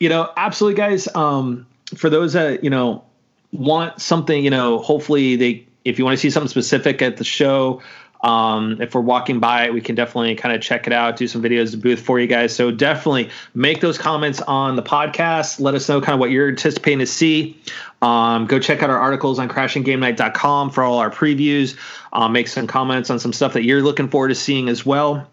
you know, absolutely, guys. Um, for those that you know want something, you know, hopefully they, if you want to see something specific at the show, um, if we're walking by we can definitely kind of check it out, do some videos, the booth for you guys. So definitely make those comments on the podcast. Let us know kind of what you're anticipating to see. Um, go check out our articles on crashinggamenight.com for all our previews. Um, make some comments on some stuff that you're looking forward to seeing as well.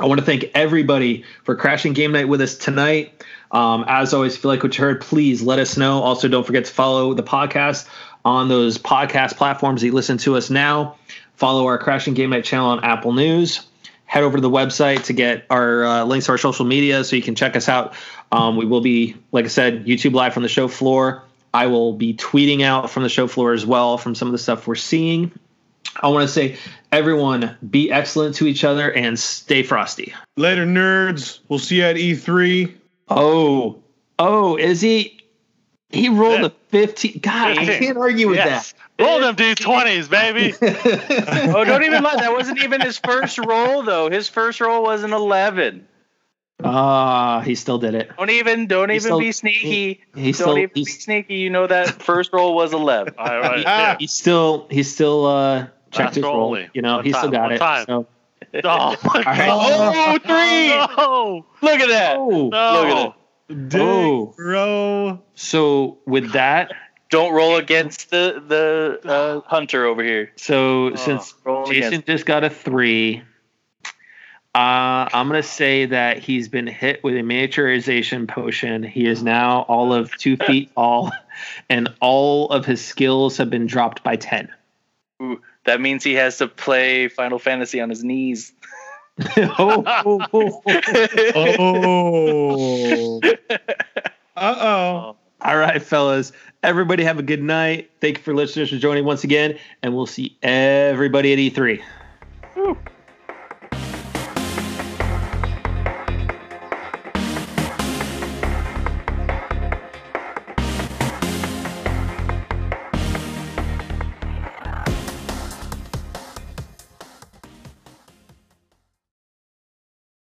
I want to thank everybody for crashing game night with us tonight. Um, as always, if you like what you heard, please let us know. Also, don't forget to follow the podcast on those podcast platforms that you listen to us now. Follow our Crashing Game Night channel on Apple News. Head over to the website to get our uh, links to our social media so you can check us out. Um, we will be, like I said, YouTube live from the show floor. I will be tweeting out from the show floor as well from some of the stuff we're seeing. I want to say, everyone, be excellent to each other and stay frosty. Later, nerds. We'll see you at E E3. Oh, oh, is he? He rolled a 15. God, I can't argue with yes. Roll them d20s, baby. Oh, don't even lie. That wasn't even his first roll, though. His first roll was an 11. Ah, he still did it. Don't even, don't He even still- be sneaky. He, he don't still, even be sneaky. You know that first roll was 11. All right, right Ah. there. he's still, he still uh, checked Last his roll roll. only. You know, he still got one it. time. So, Oh my right. god. Oh, three. No. Look at that. oh, No. Look at it. Dang, Oh. bro. so with that, Don't roll against the the uh, hunter over here. so Oh, since Jason against. just got a three. Uh, I'm gonna say that he's been hit with a miniaturization potion. He is now all of two feet tall, and all of his skills have been dropped by ten. Ooh, that means he has to play Final Fantasy on his knees. oh, oh, oh, oh. Oh. Uh oh. All right, fellas. Everybody have a good night. Thank you for listeners for joining once again, and we'll see everybody at E3.